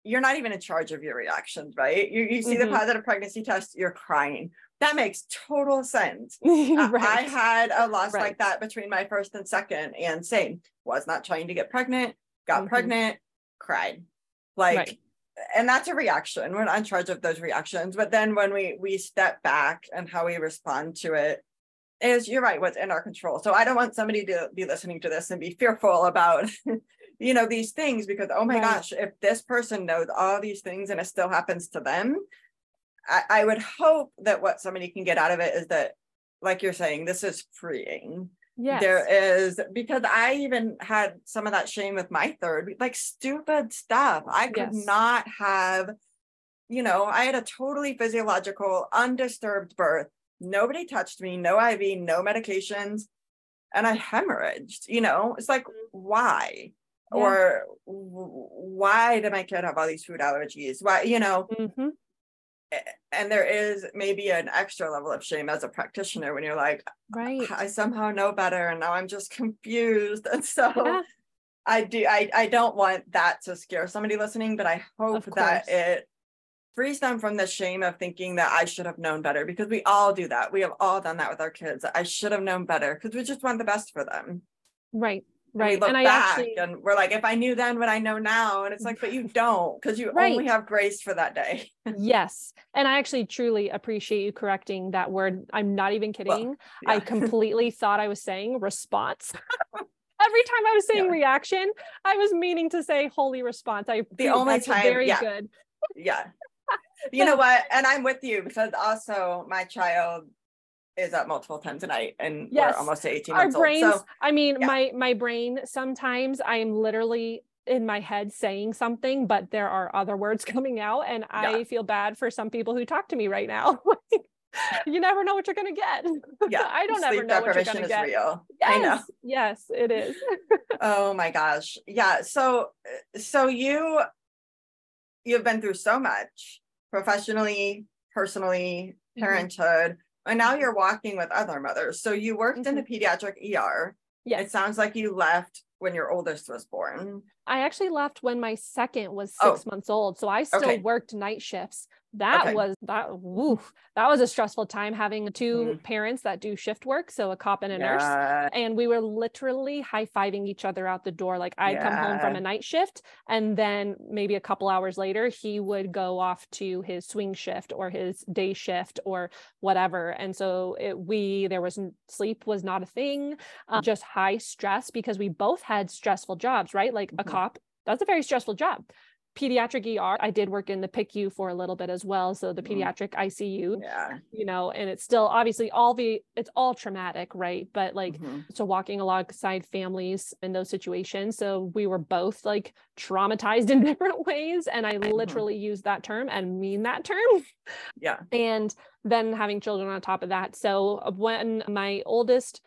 you're not even in charge of your reactions right you, you see mm-hmm. the positive pregnancy test you're crying that makes total sense right. I, had a loss right. like that between my first and second and same was not trying to get pregnant got mm-hmm. pregnant, cried. Like right. and that's a reaction. We're not in charge of those reactions. But then when we we step back and how we respond to it is you're right, what's in our control. So I don't want somebody to be listening to this and be fearful about you know these things because oh my right. gosh, if this person knows all these things and it still happens to them, I, I would hope that what somebody can get out of it is that, like you're saying, this is freeing Yes. There is because I even had some of that shame with my third, like stupid stuff. I could yes. not have, you know, I had a totally physiological, undisturbed birth. Nobody touched me, no IV, no medications. And I hemorrhaged, you know, it's like, mm-hmm. why? Yeah. Or why did my kid have all these food allergies? Why, you know, mm-hmm. and there is maybe an extra level of shame as a practitioner when you're like right. I somehow know better and now i'm just confused. And so yeah. i do I, I don't want that to scare somebody listening but i hope that it frees them from the shame of thinking that i should have known better because we all do that. We have all done that with our kids. I should have known better because we just want the best for them. Right right and, and i actually and we're like if i knew then what i know now and it's like but you don't because you right. only have grace for that day yes and i actually truly appreciate you correcting that word i'm not even kidding well, yeah. i completely thought i was saying response every time i was saying yeah. reaction i was meaning to say holy response i the only time very yeah. good yeah you know what and i'm with you because also my child is up multiple times a night and yes. we're almost 18 our brains old, so, i mean yeah. my my brain sometimes i'm literally in my head saying something but there are other words coming out and yeah. i feel bad for some people who talk to me right now you never know what you're going to get yeah i don't ever know what you're going to get real. yes yes it is oh my gosh yeah so so you you've been through so much professionally personally mm-hmm. parenthood and now you're walking with other mothers. So you worked mm-hmm. in the mm-hmm. pediatric ER. Yes. It sounds like you left when your oldest was born. I actually left when my second was six Oh. months old. So I still Okay. worked night shifts. That Okay. was that woof. That was a stressful time having two Mm. parents that do shift work. So a cop and a nurse. And we were literally high fiving each other out the door. Like I'd come home from a night shift, and then maybe a couple hours later, he would go off to his swing shift or his day shift or whatever. And so it, we, there was sleep was not a thing, uh, just high stress because we both had stressful jobs, right? Like a Mhm. cop, that's a very stressful job. Pediatric ER, I did work in the PICU for a little bit as well. So the Mhm. pediatric ICU, Yeah. you know, and it's still obviously all the, it's all traumatic, right? But like, Mhm. so walking alongside families in those situations so we were both like traumatized in different ways and i literally use that term and mean that term Yeah. and then having children on top of that so when my oldest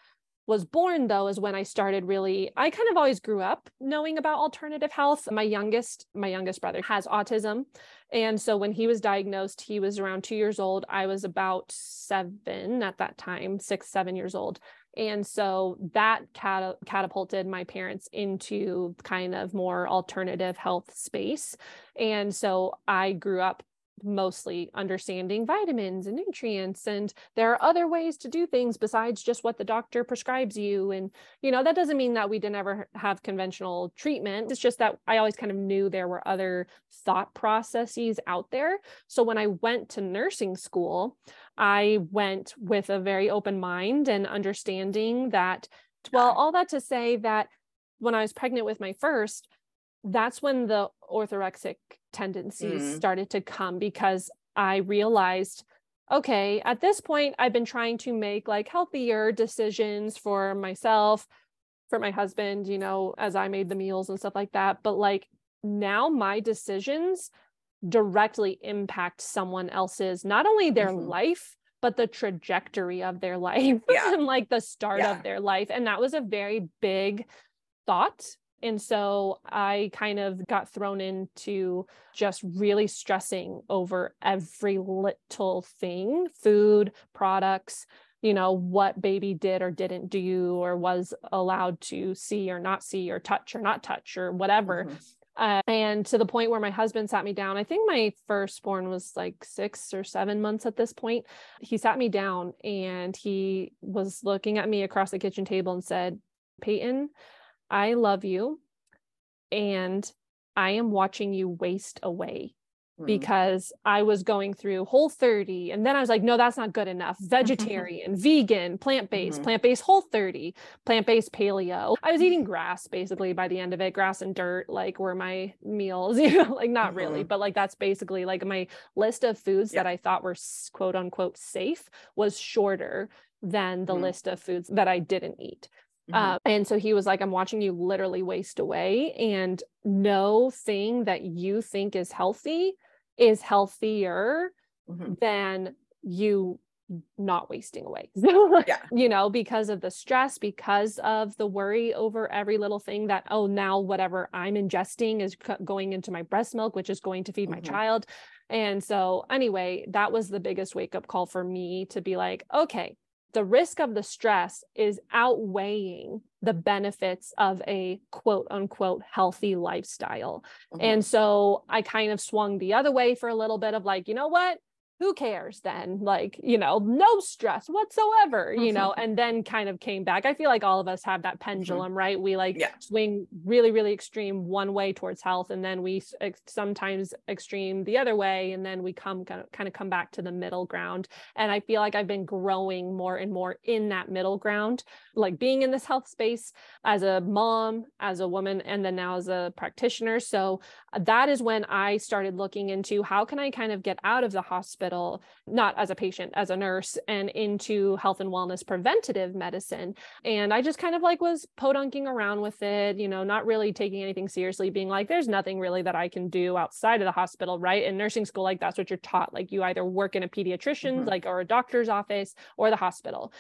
was born though is when i started really i kind of always grew up knowing about alternative health. My youngest my youngest brother has autism. And so when he was diagnosed he was around two years old. I was about seven at that time six seven years old. And so that cat- catapulted my parents into kind of more alternative health space. And so i grew up mostly understanding vitamins and nutrients and there are other ways to do things besides just what the doctor prescribes you and you know that doesn't mean that we didn't ever have conventional treatment. It's just that i always kind of knew there were other thought processes out there. So when i went to nursing school i went with a very open mind and understanding that well all that to say that when i was pregnant with my first that's when the orthorexic tendencies Mm. started to come because I realized, okay, at this point, I've been trying to make like healthier decisions for myself, for my husband, you know, as I made the meals and stuff like that. But like now my decisions directly impact someone else's, not only their Mhm. life, but the trajectory of their life Yeah. and like the start Yeah. of their life. And that was a very big thought. And so I kind of got thrown into just really stressing over every little thing food, products, you know, what baby did or didn't do, or was allowed to see or not see, or touch or not touch, or whatever. Mhm. Uh, and to the point where my husband sat me down, I think my firstborn was like six or seven months at this point. He sat me down and he was looking at me across the kitchen table and said, Peyton, I love you. And I am watching you waste away Mhm. because I was going through whole 30 and then I was like no that's not good enough vegetarian vegan plant-based Mhm. plant-based whole 30 plant-based paleo I was eating grass basically by the end of it grass and dirt like were my meals you know like not really Mhm. but like that's basically like my list of foods Yeah. that I thought were quote unquote safe was shorter than the Mhm. list of foods that I didn't eat Mhm. uh, and so he was like, I'm watching you literally waste away, and no thing that you think is healthy is healthier Mhm. than you not wasting away. Yeah. you know, because of the stress, because of the worry over every little thing that, oh, now whatever I'm ingesting is co- going into my breast milk, which is going to feed my Mhm. child. And so, anyway, that was the biggest wake up call for me to be like, okay, the risk of the stress is outweighing the benefits of a quote unquote healthy lifestyle. Mhm. And so I kind of swung the other way for a little bit of like, you know what? Who cares then? Like, you know, no stress whatsoever, you know, and then kind of came back. I feel like all of us have that pendulum, right? We like Yeah. swing really, really extreme one way towards health, and then we ex- sometimes extreme the other way, and then we come kind of, kind of come back to the middle ground. And I feel like I've been growing more and more in that middle ground, like being in this health space as a mom, as a woman, and then now as a practitioner. So uh, that is when I started looking into how can I kind of get out of the hospital, not as a patient, as a nurse, and into health and wellness preventative medicine. And I just kind of like was podunking around with it, you know, not really taking anything seriously, being like, there's nothing really that I can do outside of the hospital, right? In nursing school, like that's what you're taught. Like you either work in a pediatrician's, Mhm. like or a doctor's office or the hospital.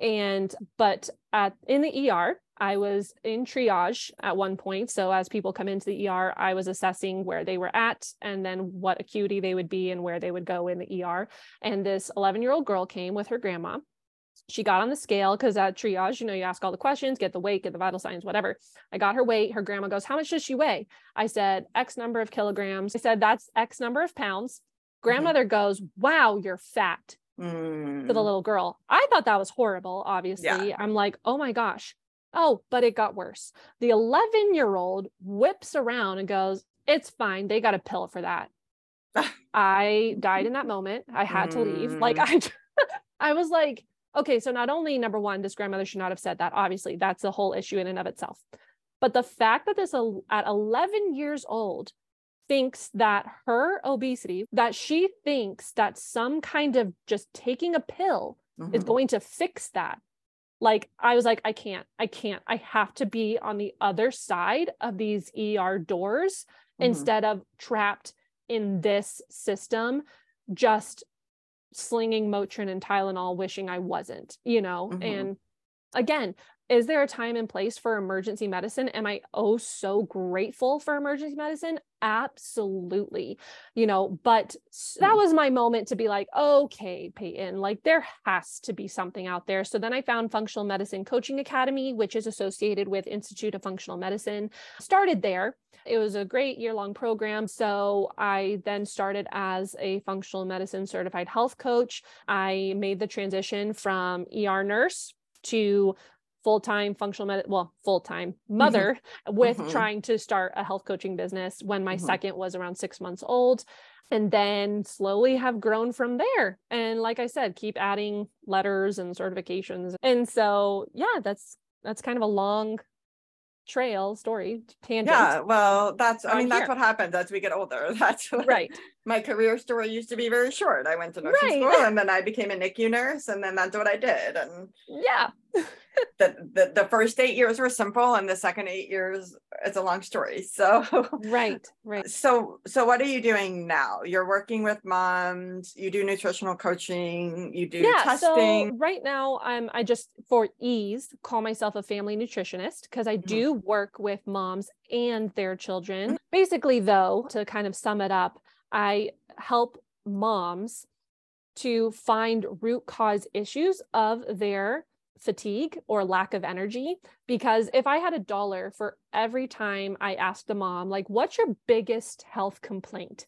And but at in the ER, I was in triage at one point. So as people come into the ER, I was assessing where they were at and then what acuity they would be and where they would go in the ER. And this 11 year old girl came with her grandma she got on the scale because at triage, you know, you ask all the questions, get the weight, get the vital signs, whatever. I got her weight. Her grandma goes, How much does she weigh? I said, X number of kilograms. I said, That's X number of pounds. Mm-hmm. Grandmother goes, Wow, you're fat Mm. to the little girl. I thought that was horrible, obviously. I'm like, Oh my gosh. Oh, but it got worse. The 11 year old whips around and goes, It's fine. They got a pill for that. I died in that moment. I had to leave. Like I I was like, okay, so not only number one, this grandmother should not have said that. Obviously, that's a whole issue in and of itself. But the fact that this at 11 years old thinks that her obesity, that she thinks that some kind of just taking a pill is Mhm. going to fix that. Like I was like, I can't, I can't. I have to be on the other side of these ER doors Mhm. instead of trapped in this system, just slinging Motrin and Tylenol, wishing I wasn't, you know? Mhm. And again, is there a time and place for emergency medicine? Am I oh so grateful for emergency medicine? Absolutely. You know, but that Mm. was my moment to be like, okay, Peyton, like there has to be something out there. So then I found Functional Medicine Coaching Academy, which is associated with Institute of Functional Medicine. Started there. It was a great year long program. So I then started as a functional medicine certified health coach. I made the transition from ER nurse to full-time functional med well full-time mother with Mhm. trying to start a health coaching business when my Mhm. second was around 6 months old and then slowly have grown from there and like i said keep adding letters and certifications and so yeah that's that's kind of a long trail story tangent Yeah, well, that's, I mean, that's here. what happens as we get older. That's what- right My career story used to be very short. I went to nursing Right. school and then I became a NICU nurse and then that's what I did. And yeah the, the, the first eight years were simple and the second eight years, it's a long story. So, right right so, so what are you doing now? You're working with moms, you do nutritional coaching, you do yeah testing. so right now i'm i just for ease call myself a family nutritionist because i Mhm. do work with moms and their children basically though to kind of sum it up i help moms to find root cause issues of their fatigue or lack of energy because if i had a dollar for every time i asked a mom like what's your biggest health complaint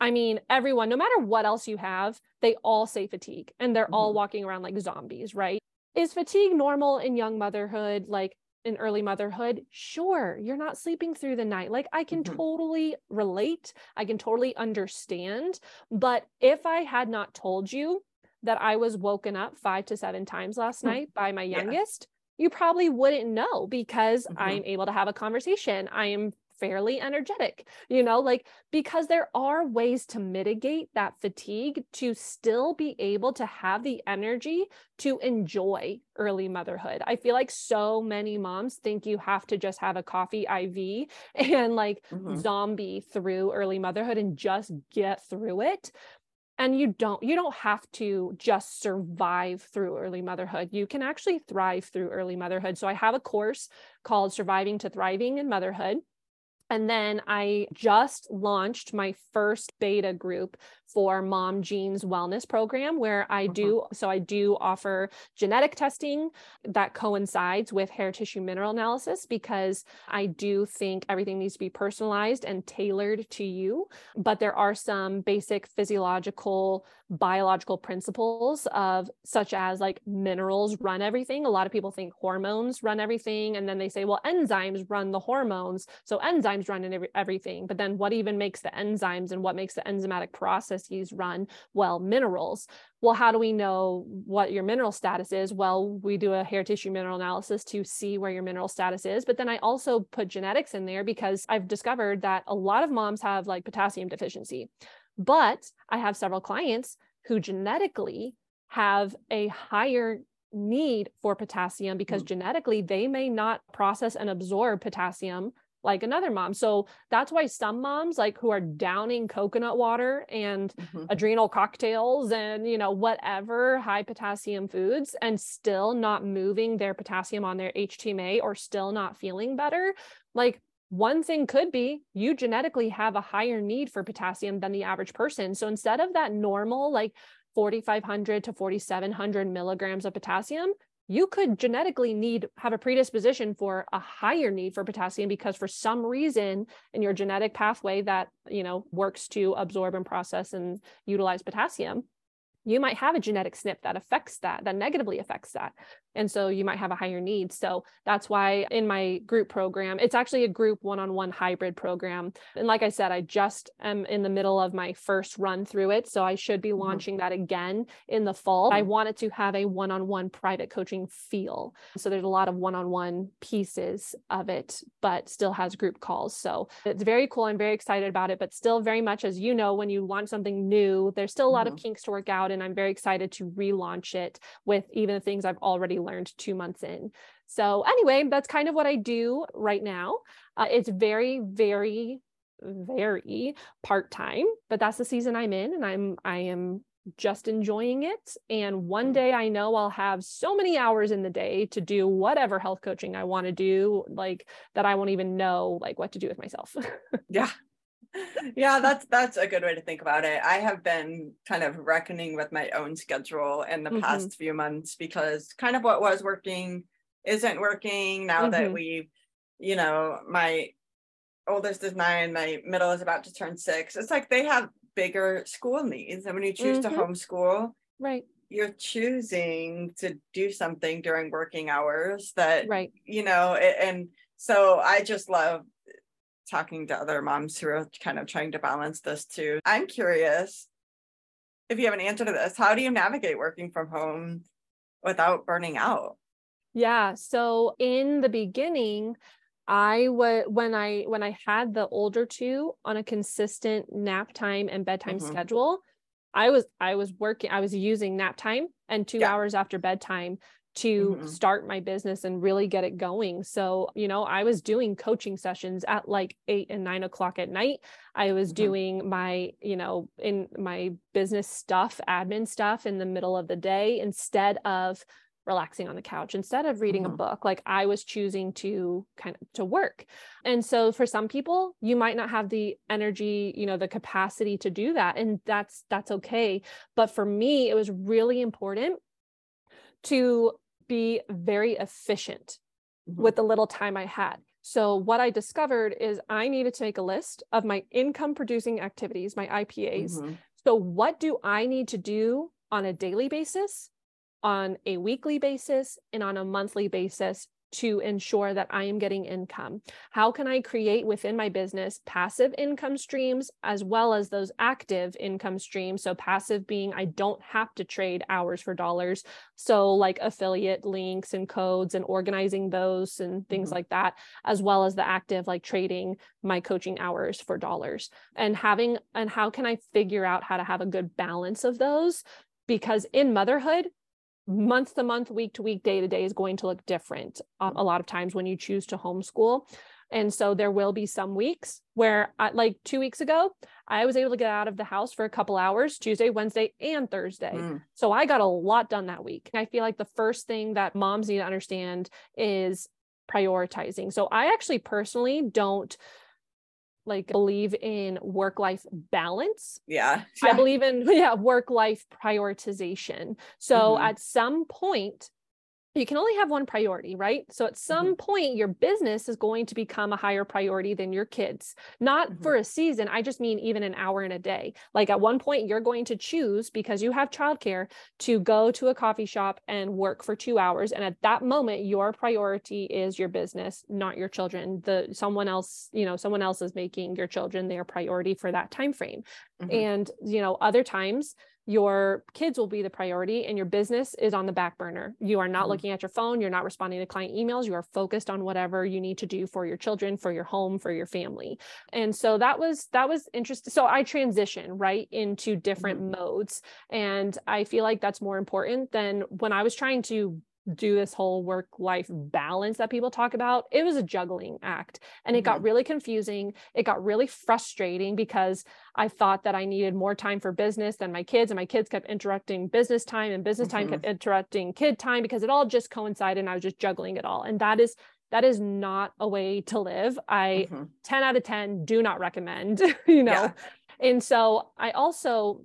I mean, everyone, no matter what else you have, they all say fatigue and they're all Mhm. walking around like zombies, right? Is fatigue normal in young motherhood, like in early motherhood? Sure, you're not sleeping through the night. Like, I can Mhm. totally relate, I can totally understand. But if I had not told you that I was woken up five to seven times last Hmm. night by my Yeah. youngest, you probably wouldn't know because Mhm. I'm able to have a conversation. I am fairly energetic, you know, like because there are ways to mitigate that fatigue to still be able to have the energy to enjoy early motherhood. I feel like so many moms think you have to just have a coffee IV and like Mhm. zombie through early motherhood and just get through it and you don't you don't have to just survive through early motherhood you can actually thrive through early motherhood so i have a course called surviving to thriving in motherhood and then I just launched my first beta group for Mom Jeans Wellness Program, where I Mhm. do so I do offer genetic testing that coincides with hair tissue mineral analysis because I do think everything needs to be personalized and tailored to you. But there are some basic physiological, biological principles of such as like minerals run everything. A lot of people think hormones run everything, and then they say, well, enzymes run the hormones. So enzymes run in every, everything. But then what even makes the enzymes and what makes the enzymatic processes run? Well, minerals. Well, how do we know what your mineral status is? Well, we do a hair tissue mineral analysis to see where your mineral status is. But then I also put genetics in there because I've discovered that a lot of moms have like potassium deficiency. But I have several clients who genetically have a higher need for potassium because Mm. genetically they may not process and absorb potassium like another mom. So that's why some moms like who are downing coconut water and Mhm. adrenal cocktails and you know whatever high potassium foods and still not moving their potassium on their HTMA or still not feeling better like one thing could be you genetically have a higher need for potassium than the average person so instead of that normal like 4,500 to 4,700 milligrams of potassium, you could genetically need have a predisposition for a higher need for potassium because for some reason in your genetic pathway that you know works to absorb and process and utilize potassium you might have a genetic SNP that affects that, that negatively affects that. And so you might have a higher need. So that's why in my group program, it's actually a group one on one hybrid program. And like I said, I just am in the middle of my first run through it. So I should be mm-hmm. launching mm-hmm. that again in the fall. I wanted to have a one on one private coaching feel. So there's a lot of one on one pieces of it, but still has group calls. So it's very cool. I'm very excited about it, but still very much as you know, when you launch something new, there's still a lot mm-hmm. of kinks to work out. And I'm very excited to relaunch it with even the things I've already learned two months in. So, anyway, that's kind of what I do right now. Uh, it's very, very, very part time, but that's the season I'm in, and I'm I am just enjoying it. And one mm. day I know I'll have so many hours in the day to do whatever health coaching I want to do, like that I won't even know like what to do with myself. yeah yeah, that's that's a good way to think about it. I have been kind of reckoning with my own schedule in the mm-hmm. past few months because kind of what was working isn't working now mm-hmm. that we, you know, my oldest is nine, my middle is about to turn six. It's like they have bigger school needs. And when you choose mm-hmm. to homeschool, right, you're choosing to do something during working hours that right, you know, and so I just love talking to other moms who are kind of trying to balance this too. I'm curious if you have an answer to this. How do you navigate working from home without burning out? Yeah. So in the beginning, I was when I when I had the older two on a consistent nap time and bedtime mm-hmm. schedule, I was I was working I was using nap time and 2 yeah. hours after bedtime to mm-hmm. start my business and really get it going. So, you know, I was doing coaching sessions at like eight and nine o'clock at night. I was mm-hmm. doing my, you know, in my business stuff, admin stuff in the middle of the day instead of relaxing on the couch instead of reading mm-hmm. a book like i was choosing to kind of to work and so for some people you might not have the energy you know the capacity to do that and that's that's okay but for me it was really important to be very efficient mm-hmm. with the little time I had. So, what I discovered is I needed to make a list of my income producing activities, my IPAs. Mm-hmm. So, what do I need to do on a daily basis, on a weekly basis, and on a monthly basis to ensure that I am getting income? How can I create within my business passive income streams as well as those active income streams? So, passive being I don't have to trade hours for dollars. So, like affiliate links and codes and organizing those and things mm-hmm. like that, as well as the active, like trading my coaching hours for dollars and having, and how can I figure out how to have a good balance of those? Because in motherhood, month to month, week to week, day to day is going to look different um, a lot of times when you choose to homeschool. And so there will be some weeks where, I, like two weeks ago, I was able to get out of the house for a couple hours Tuesday, Wednesday, and Thursday. Mm. So I got a lot done that week. I feel like the first thing that moms need to understand is prioritizing. So I actually personally don't like believe in work life balance. Yeah. yeah. I believe in yeah, work life prioritization. So mm-hmm. at some point you can only have one priority, right? So at some mm-hmm. point, your business is going to become a higher priority than your kids. Not mm-hmm. for a season. I just mean even an hour in a day. Like at one point, you're going to choose because you have childcare to go to a coffee shop and work for two hours. And at that moment, your priority is your business, not your children. The someone else, you know, someone else is making your children their priority for that time frame. Mm-hmm. And you know, other times your kids will be the priority and your business is on the back burner. You are not mm-hmm. looking at your phone, you're not responding to client emails, you are focused on whatever you need to do for your children, for your home, for your family. And so that was that was interesting. So I transition right into different mm-hmm. modes and I feel like that's more important than when I was trying to do this whole work life balance that people talk about it was a juggling act and it mm-hmm. got really confusing it got really frustrating because i thought that i needed more time for business than my kids and my kids kept interrupting business time and business mm-hmm. time kept interrupting kid time because it all just coincided and i was just juggling it all and that is that is not a way to live i mm-hmm. 10 out of 10 do not recommend you know yeah. and so i also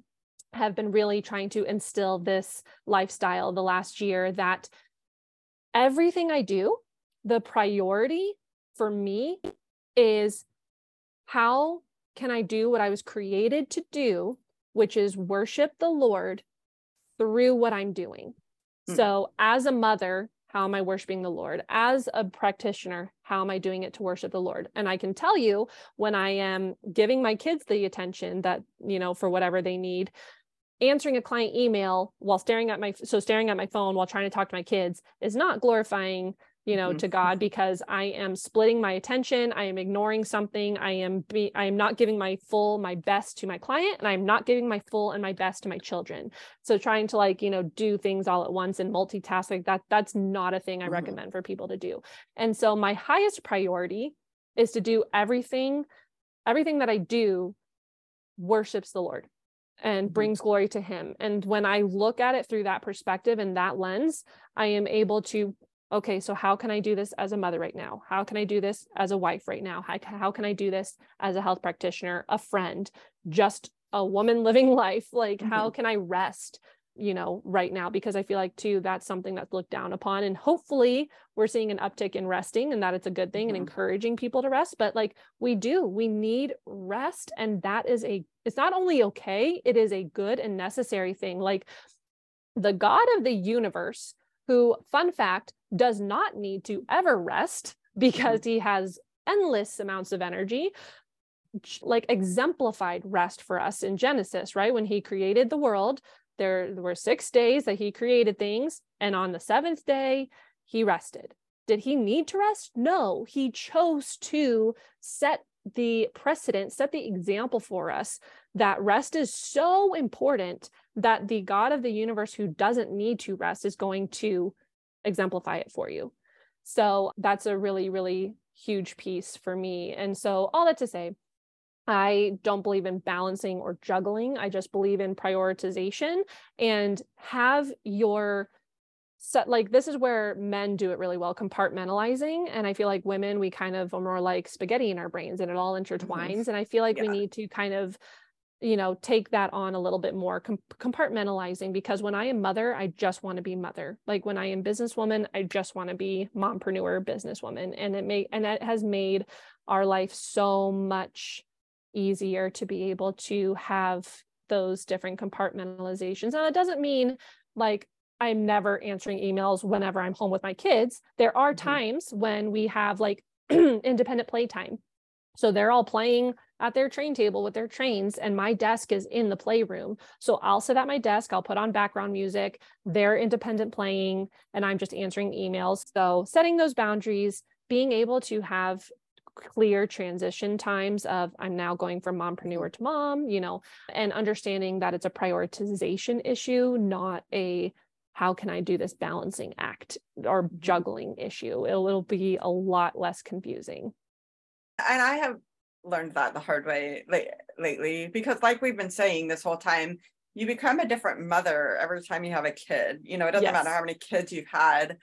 have been really trying to instill this lifestyle the last year that everything I do, the priority for me is how can I do what I was created to do, which is worship the Lord through what I'm doing. Mm. So, as a mother, how am I worshiping the Lord? As a practitioner, how am I doing it to worship the Lord? And I can tell you when I am giving my kids the attention that, you know, for whatever they need, answering a client email while staring at my so staring at my phone while trying to talk to my kids is not glorifying you know mm-hmm. to god because i am splitting my attention i am ignoring something i am be i am not giving my full my best to my client and i'm not giving my full and my best to my children so trying to like you know do things all at once and multitasking that that's not a thing i mm-hmm. recommend for people to do and so my highest priority is to do everything everything that i do worships the lord and mm-hmm. brings glory to him. And when I look at it through that perspective and that lens, I am able to okay, so how can I do this as a mother right now? How can I do this as a wife right now? How, how can I do this as a health practitioner, a friend, just a woman living life? Like, mm-hmm. how can I rest? You know right now because i feel like too that's something that's looked down upon and hopefully we're seeing an uptick in resting and that it's a good thing mm-hmm. and encouraging people to rest but like we do we need rest and that is a it's not only okay it is a good and necessary thing like the god of the universe who fun fact does not need to ever rest because he has endless amounts of energy like exemplified rest for us in Genesis, right? When he created the world, there, were six days that he created things, and on the seventh day, he rested. Did he need to rest? No, he chose to set the precedent, set the example for us that rest is so important that the God of the universe who doesn't need to rest is going to exemplify it for you. So that's a really, really huge piece for me. And so, all that to say, I don't believe in balancing or juggling. I just believe in prioritization and have your set like this is where men do it really well compartmentalizing and i feel like women we kind of are more like spaghetti in our brains and it all mm-hmm. intertwines mm-hmm. and i feel like yeah. we need to kind of you know take that on a little bit more com- compartmentalizing because when i am mother i just want to be mother like when i am businesswoman i just want to be mompreneur businesswoman and it may and it has made our life so much easier to be able to have those different compartmentalizations now it doesn't mean like i'm never answering emails whenever i'm home with my kids there are mm-hmm. times when we have like independent playtime so they're all playing at their train table with their trains, and my desk is in the playroom. So I'll sit at my desk, I'll put on background music, they're independent playing, and I'm just answering emails. So setting those boundaries, being able to have clear transition times of I'm now going from mompreneur to mom, you know, and understanding that it's a prioritization issue, not a how can I do this balancing act or mm-hmm. juggling issue. It'll, it'll be a lot less confusing and I have learned that the hard way lately because, like we've been saying this whole time, you become a different mother every time you have a kid. You know, it doesn't yes. matter how many kids you've had,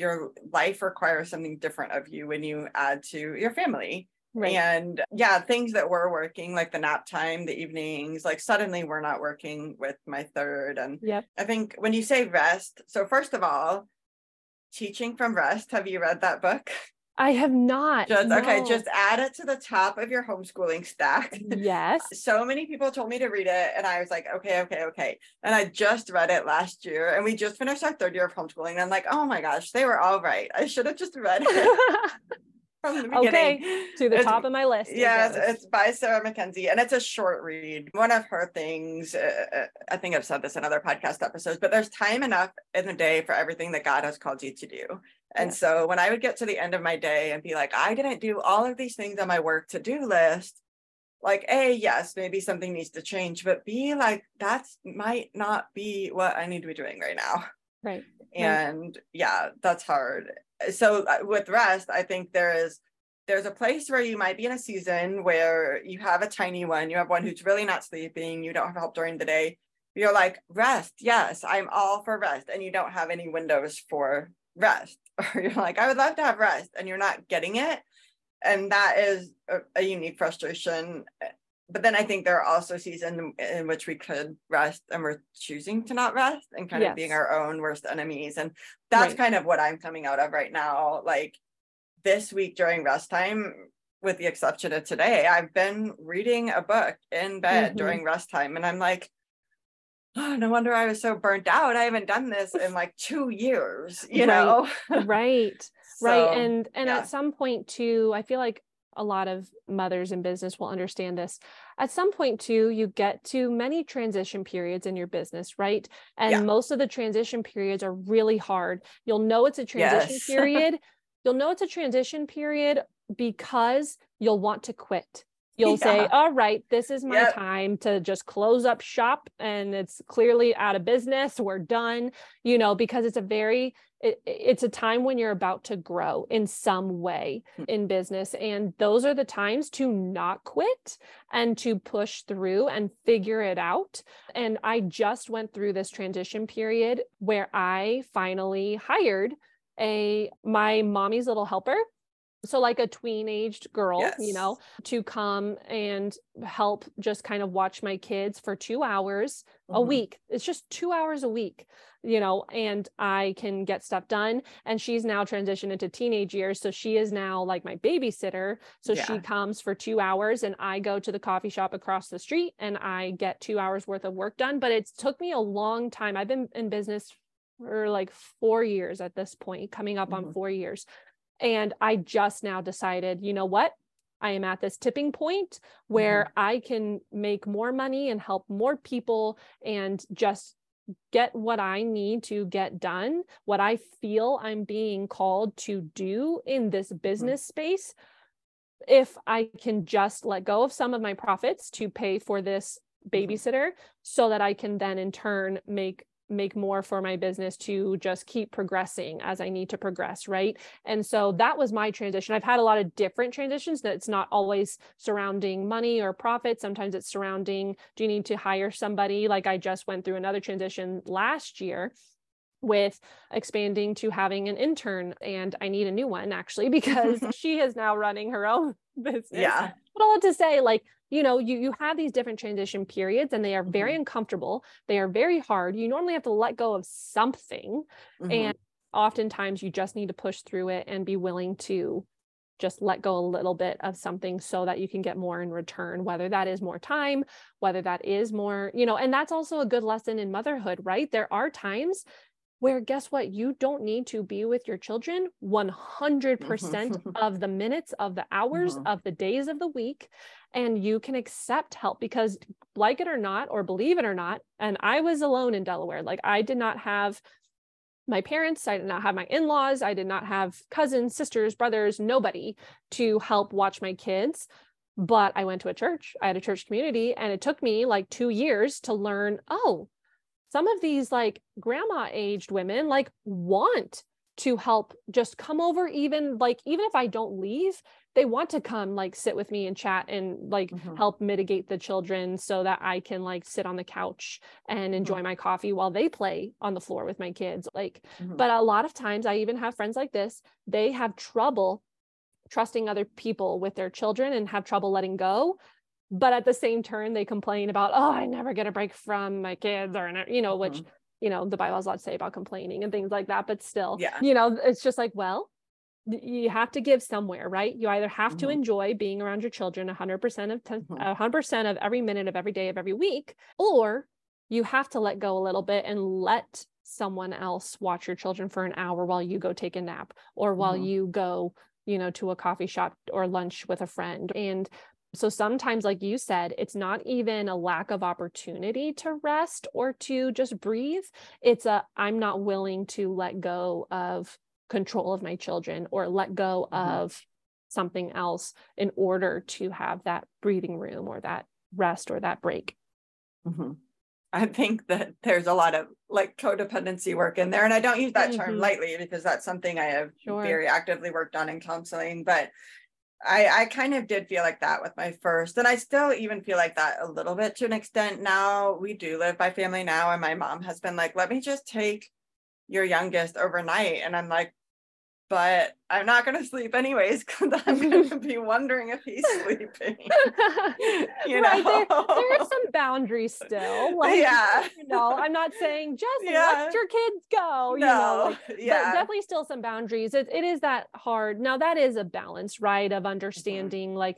your life requires something different of you when you add to your family. Right. And yeah, things that were working, like the nap time, the evenings, like suddenly we're not working with my third. And yep. I think when you say rest, so first of all, Teaching from Rest, have you read that book? I have not. Just no. okay, just add it to the top of your homeschooling stack. Yes. so many people told me to read it, and I was like, okay, okay, okay. And I just read it last year, and we just finished our third year of homeschooling. And I'm like, oh my gosh, they were all right. I should have just read it. from the beginning. Okay, to the it's, top of my list. Yes, it's by Sarah Mackenzie, and it's a short read. One of her things, uh, uh, I think I've said this in other podcast episodes, but there's time enough in the day for everything that God has called you to do. And yeah. so when I would get to the end of my day and be like, I didn't do all of these things on my work to do list, like, A, yes, maybe something needs to change, but B, like, that might not be what I need to be doing right now. Right. And right. yeah, that's hard. So uh, with rest, I think there is there's a place where you might be in a season where you have a tiny one, you have one who's really not sleeping, you don't have help during the day. You're like, rest, yes, I'm all for rest. And you don't have any windows for rest or you're like i would love to have rest and you're not getting it and that is a, a unique frustration but then I think there are also seasons in which we could rest and we're choosing to not rest and kind yes. of being our own worst enemies. And that's right. kind of what I'm coming out of right now. Like this week during rest time, with the exception of today, I've been reading a book in bed mm-hmm. during rest time. And I'm like, oh, no wonder I was so burnt out. I haven't done this in like two years, you right. know? right. so, right. And and yeah. at some point too, I feel like a lot of mothers in business will understand this. At some point, too, you get to many transition periods in your business, right? And yeah. most of the transition periods are really hard. You'll know it's a transition yes. period. You'll know it's a transition period because you'll want to quit. You'll yeah. say, All right, this is my yep. time to just close up shop and it's clearly out of business. We're done, you know, because it's a very it, it's a time when you're about to grow in some way hmm. in business and those are the times to not quit and to push through and figure it out and i just went through this transition period where i finally hired a my mommy's little helper so like a tween aged girl yes. you know to come and help just kind of watch my kids for two hours mm-hmm. a week it's just two hours a week you know and i can get stuff done and she's now transitioned into teenage years so she is now like my babysitter so yeah. she comes for two hours and i go to the coffee shop across the street and i get two hours worth of work done but it's took me a long time i've been in business for like four years at this point coming up mm-hmm. on four years and I just now decided, you know what? I am at this tipping point where mm-hmm. I can make more money and help more people and just get what I need to get done, what I feel I'm being called to do in this mm-hmm. business mm-hmm. space. If I can just let go of some of my profits to pay for this mm-hmm. babysitter so that I can then in turn make make more for my business to just keep progressing as I need to progress, right? And so that was my transition. I've had a lot of different transitions that it's not always surrounding money or profit. Sometimes it's surrounding do you need to hire somebody? Like I just went through another transition last year with expanding to having an intern and I need a new one actually because she is now running her own business. Yeah. But all to say like you know you you have these different transition periods and they are very mm-hmm. uncomfortable they are very hard you normally have to let go of something mm-hmm. and oftentimes you just need to push through it and be willing to just let go a little bit of something so that you can get more in return whether that is more time whether that is more you know and that's also a good lesson in motherhood right there are times where guess what you don't need to be with your children 100% of the minutes of the hours mm-hmm. of the days of the week and you can accept help because like it or not or believe it or not and i was alone in delaware. Like i did not have my parents i did not have my in-laws i did not have cousins sisters brothers nobody to help watch my kids. But i went to a church. I had a church community and it took me like 2 years to learn oh some of these like grandma aged women like want to help just come over even like even if i don't leave they want to come like sit with me and chat and like mm-hmm. help mitigate the children so that I can like sit on the couch and enjoy mm-hmm. my coffee while they play on the floor with my kids. Like, mm-hmm. but a lot of times I even have friends like this, they have trouble trusting other people with their children and have trouble letting go. But at the same turn, they complain about, oh, I never get a break from my kids, or, you know, which, mm-hmm. You know, the Bible has a lot to say about complaining and things like that. But still, yeah. you know, it's just like, well, you have to give somewhere right you either have mm-hmm. to enjoy being around your children 100% of 10, mm-hmm. 100% of every minute of every day of every week or you have to let go a little bit and let someone else watch your children for an hour while you go take a nap or while mm-hmm. you go you know to a coffee shop or lunch with a friend and so sometimes like you said it's not even a lack of opportunity to rest or to just breathe it's a i'm not willing to let go of control of my children or let go mm-hmm. of something else in order to have that breathing room or that rest or that break. Mm-hmm. I think that there's a lot of like codependency work in there. And I don't use that mm-hmm. term lightly because that's something I have sure. very actively worked on in counseling. But I, I kind of did feel like that with my first. And I still even feel like that a little bit to an extent now. We do live by family now. And my mom has been like, let me just take your youngest overnight. And I'm like, but I'm not going to sleep anyways because I'm going to be wondering if he's sleeping. you right, know, there, there, are some boundaries still. Like, yeah, you know, I'm not saying just yeah. let your kids go. You no, know, like, yeah, but definitely still some boundaries. It, it is that hard. Now that is a balance, right? Of mm-hmm. understanding, mm-hmm. like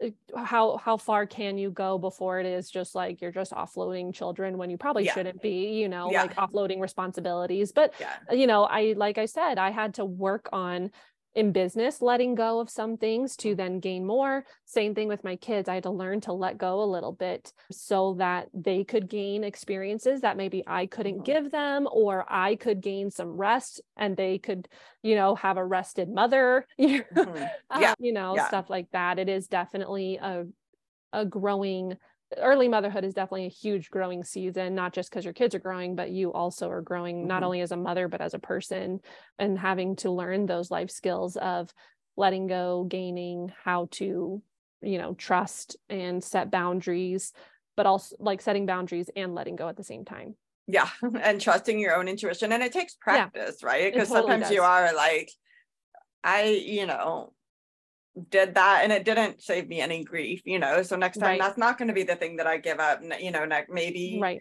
Uh, how how far can you go before it is just like you're just offloading children when you probably yeah. shouldn't be you know yeah. like offloading responsibilities but yeah. you know i like i said i had to work on in business letting go of some things to mm-hmm. then gain more same thing with my kids i had to learn to let go a little bit so that they could gain experiences that maybe i couldn't mm-hmm. give them or i could gain some rest and they could you know have a rested mother mm-hmm. yeah. Um, you know yeah. stuff like that it is definitely a a growing early motherhood is definitely a huge growing season not just because your kids are growing but you also are growing mm-hmm. not only as a mother but as a person and having to learn those life skills of letting go gaining how to you know trust and set boundaries but also like setting boundaries and letting go at the same time yeah and trusting your own intuition and it takes practice yeah, right because totally sometimes does. you are like i you know did that and it didn't save me any grief you know so next time right. that's not going to be the thing that i give up you know maybe right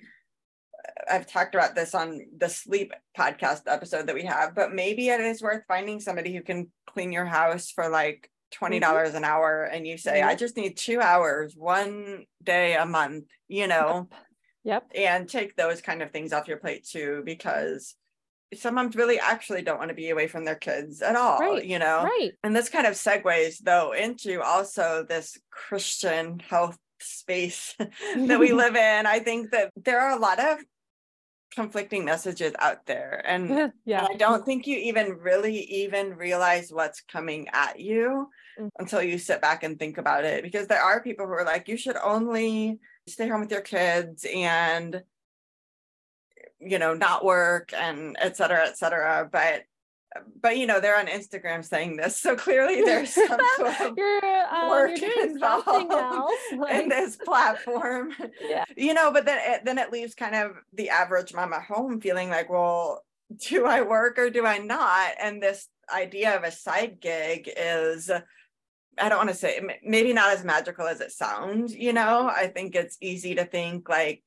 i've talked about this on the sleep podcast episode that we have but maybe it is worth finding somebody who can clean your house for like $20 mm-hmm. an hour and you say mm-hmm. i just need two hours one day a month you know yep. yep and take those kind of things off your plate too because some moms really actually don't want to be away from their kids at all, right, you know? Right. And this kind of segues though into also this Christian health space that we live in. I think that there are a lot of conflicting messages out there. And, yeah. and I don't think you even really even realize what's coming at you mm-hmm. until you sit back and think about it. Because there are people who are like, you should only stay home with your kids and you know not work and et cetera et cetera. But but you know they're on instagram saying this so clearly there's some sort of um, work involved else, like... in this platform. Yeah. You know but then it, then it leaves kind of the average mom at home feeling like well do i work or do i not? And this idea of a side gig is I don't want to say maybe not as magical as it sounds, you know. I think it's easy to think like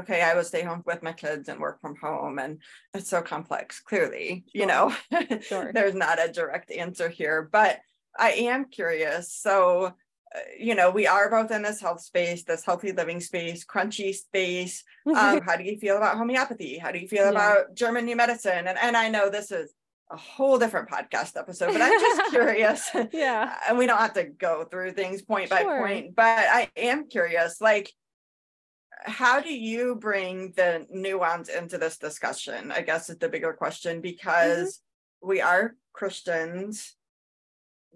okay, I will stay home with my kids and work from home. And it's so complex, clearly, sure. you know, sure. there's not a direct answer here, but I am curious. So, uh, you know, we are both in this health space, this healthy living space, crunchy space. Um, how do you feel about homeopathy? How do you feel yeah. about German new medicine? And, and I know this is a whole different podcast episode, but I'm just curious. yeah. And we don't have to go through things point sure. by point, but I am curious, like, how do you bring the nuance into this discussion? I guess is the bigger question because mm-hmm. we are Christians.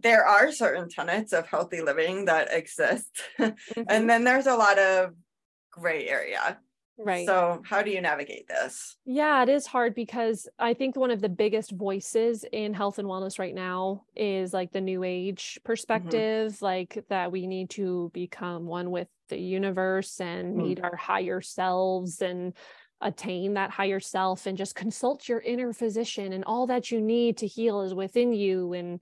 There are certain tenets of healthy living that exist. Mm-hmm. and then there's a lot of gray area. Right. So, how do you navigate this? Yeah, it is hard because I think one of the biggest voices in health and wellness right now is like the new age mm-hmm. perspective, mm-hmm. like that we need to become one with the universe and mm-hmm. meet our higher selves and attain that higher self and just consult your inner physician and all that you need to heal is within you and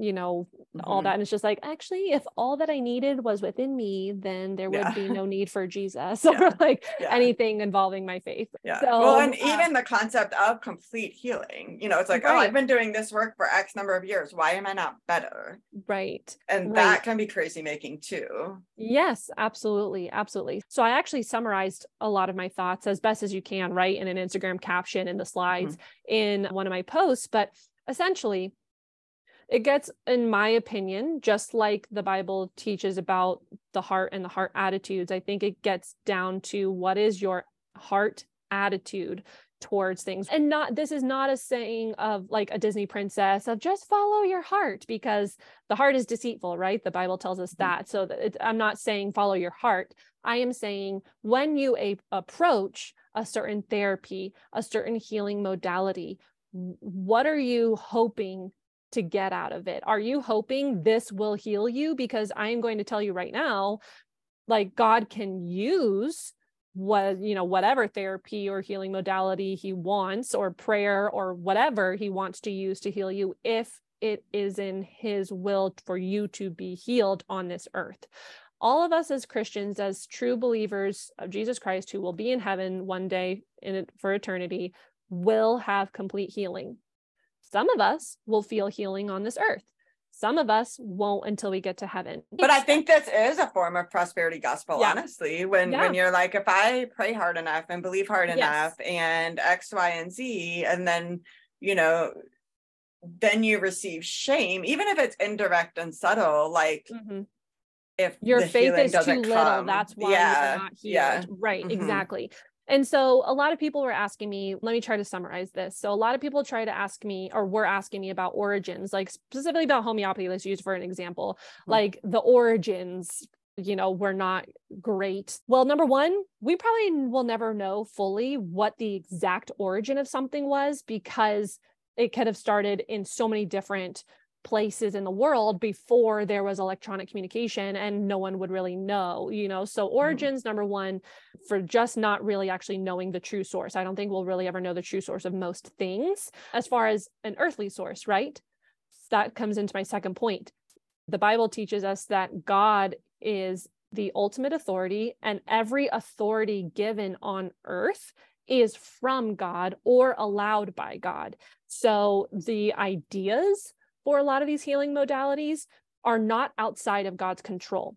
you know mm-hmm. all that and it's just like actually if all that i needed was within me then there would yeah. be no need for jesus yeah. or like yeah. anything involving my faith yeah so, well and uh, even the concept of complete healing you know it's like right. oh i've been doing this work for x number of years why am i not better right and right. that can be crazy making too yes absolutely absolutely so i actually summarized a lot of my thoughts as best as you can right in an instagram caption in the slides mm-hmm. in one of my posts but essentially it gets in my opinion just like the bible teaches about the heart and the heart attitudes i think it gets down to what is your heart attitude towards things. And not this is not a saying of like a disney princess of just follow your heart because the heart is deceitful right? The bible tells us mm-hmm. that. So that it, i'm not saying follow your heart. I am saying when you a, approach a certain therapy a certain healing modality what are you hoping to get out of it? Are you hoping this will heal you? Because I am going to tell you right now, like God can use what you know whatever therapy or healing modality he wants or prayer or whatever he wants to use to heal you if it is in his will for you to be healed on this earth. All of us as Christians, as true believers of Jesus Christ who will be in heaven one day in for eternity, will have complete healing. Some of us will feel healing on this earth. Some of us won't until we get to heaven. But I think this is a form of prosperity gospel, Yeah. honestly. When Yeah. when you're like, if I pray hard enough and believe hard Yes. enough and X, Y, and Z, and then you know, then you receive shame, even if it's indirect and subtle, like Mhm. if your faith is too doesn't little come. that's why yeah, you're not healed yeah. right Mhm. exactly and so a lot of people were asking me let me try to summarize this. So a lot of people try to ask me or were asking me about origins like specifically about homeopathy let's use for an example. Mhm. like the origins you know were not great. Well number one we probably will never know fully what the exact origin of something was because it could have started in so many different places in the world before there was electronic communication and no one would really know you know? So mm-hmm. origins number one for just not really actually knowing the true source. I don't think we'll really ever know the true source of most things. As far as an earthly source right? That comes into my second point. The bible teaches us that god is the ultimate authority and every authority given on earth is from god or allowed by god. So the ideas for a lot of these healing modalities are not outside of God's control.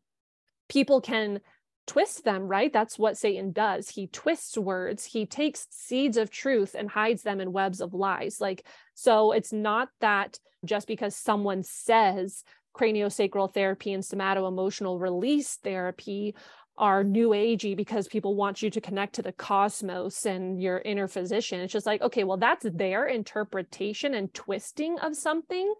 People can twist them, right? That's what Satan does. He twists words, he takes seeds of truth and hides them in webs of lies. Like, so it's not that just because someone says craniosacral therapy and somato emotional release therapy are new agey because people want you to connect to the cosmos and your inner physician. It's just like, okay, well, that's their interpretation and twisting of something.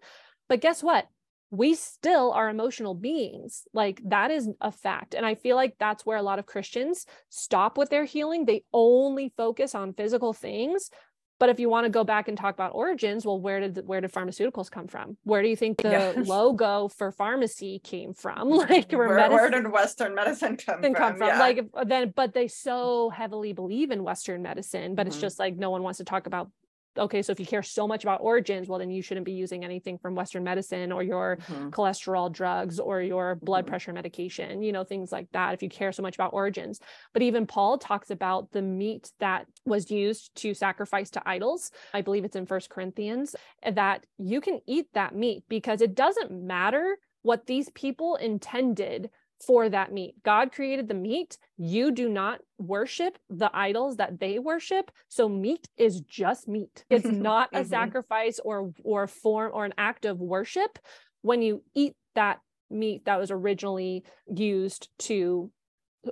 But guess what? We still are emotional beings. Like that is a fact. And I feel like that's where a lot of Christians stop with their healing. They only focus on physical things. But if you want to go back and talk about origins, well, where did where did pharmaceuticals come from? Where do you think the Yeah. logo for pharmacy came from? Like where, medicine- where did Western medicine come from? come from Yeah. like then but they so heavily believe in western medicine but it's Mhm. just like no one wants to talk about okay so if you care so much about origins well then you shouldn't be using anything from western medicine or your Mhm. cholesterol drugs or your blood Mhm. pressure medication you know things like that if you care so much about origins but even paul talks about the meat that was used to sacrifice to idols i believe it's in first corinthians that you can eat that meat because it doesn't matter what these people intended for that meat. God created the meat. You do not worship the idols that they worship. So meat is just meat. It's not a Mhm. sacrifice or or form or an act of worship when you eat that meat that was originally used to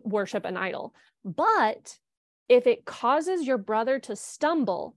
worship an idol. But if it causes your brother to stumble,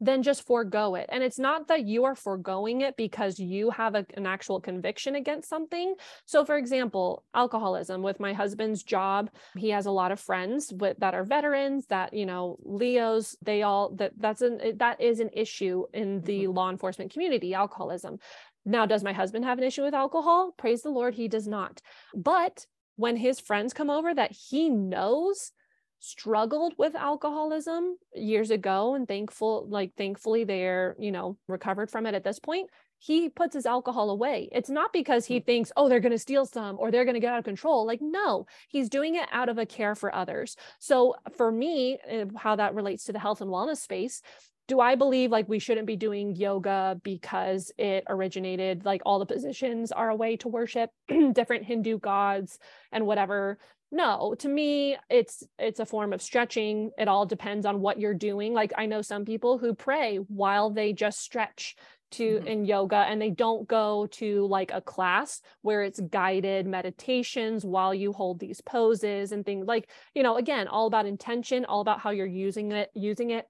then just forego it. And it's not that you are foregoing it because you have a, an actual conviction against something. So, for example, alcoholism with my husband's job, he has a lot of friends with, that are veterans that, you know, LEOs, they all that that's an that is an issue in mm-hmm. the law enforcement community, alcoholism. Now, does my husband have an issue with alcohol? Praise the Lord, he does not. But when his friends come over that he knows struggled with alcoholism years ago and thankful like thankfully they're you know recovered from it at this point he puts his alcohol away. It's not because he thinks oh they're going to steal some or they're going to get out of control. Like no he's doing it out of a care for others. So for me eh, how that relates to the health and wellness space do I believe like we shouldn't be doing yoga because it originated like all the positions are a way to worship different Hindu gods and whatever? No, to me it's it's a form of stretching. It all depends on what you're doing. Like I know some people who pray while they just stretch to Mhm. in yoga and they don't go to like a class where it's guided meditations while you hold these poses and things like you know again all about intention all about how you're using it using it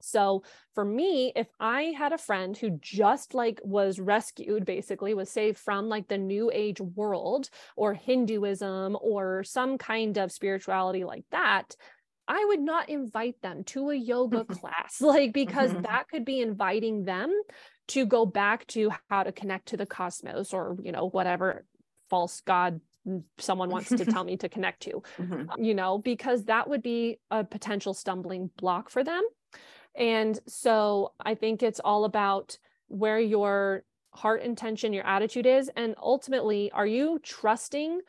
so for me, if I had a friend who just like was rescued, basically was saved from like the new age world or Hinduism or some kind of spirituality like that, I would not invite them to a yoga class, like because Mhm. that could be inviting them to go back to how to connect to the cosmos or, you know, whatever false god someone wants to tell me to connect to Mhm. you know, because that would be a potential stumbling block for them. And so I think it's all about where your heart intention, your attitude is. And ultimately, are you trusting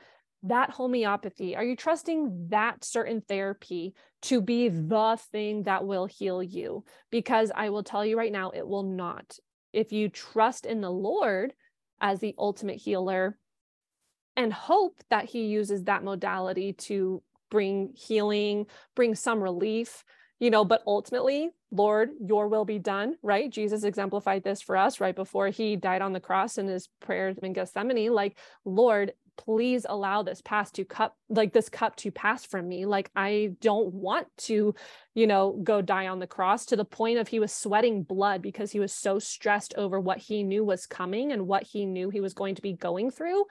that homeopathy? Are you trusting that certain therapy to be the thing that will heal you? Because I will tell you right now, it will not. If you trust in the Lord as the ultimate healer and hope that He uses that modality to bring healing, bring some relief, you know, but ultimately, Lord, your will be done, right? Jesus exemplified this for us right before he died on the cross in his prayer in Gethsemane. Like, Lord, please allow this pass to cup like this cup to pass from me like i don't want to you know go die on the cross to the point of he was sweating blood because he was so stressed over what he knew was coming and what he knew he was going to be going through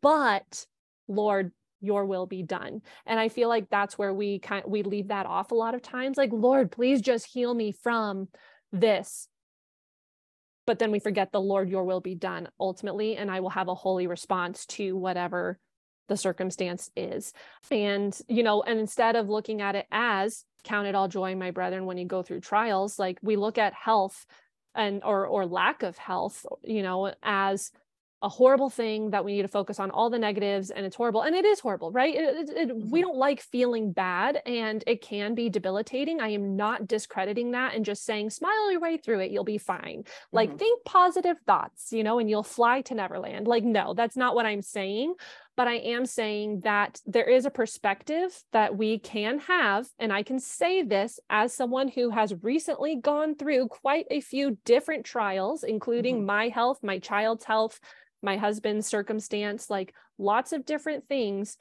but lord your will be done. And i feel like that's where we kind we leave that off a lot of times like lord please just heal me from this. But then we forget the lord your will be done ultimately and i will have a holy response to whatever the circumstance is. And you know and instead of looking at it as count it all joy my brethren when you go through trials like we look at health and or or lack of health you know as a horrible thing that we need to focus on all the negatives and it's horrible and it is horrible right it, it, it, mm-hmm. we don't like feeling bad and it can be debilitating i am not discrediting that and just saying smile your way through it you'll be fine like mm-hmm. think positive thoughts you know and you'll fly to neverland like no that's not what i'm saying but i am saying that there is a perspective that we can have and i can say this as someone who has recently gone through quite a few different trials including mm-hmm. my health my child's health my husband's circumstance, like lots of different things.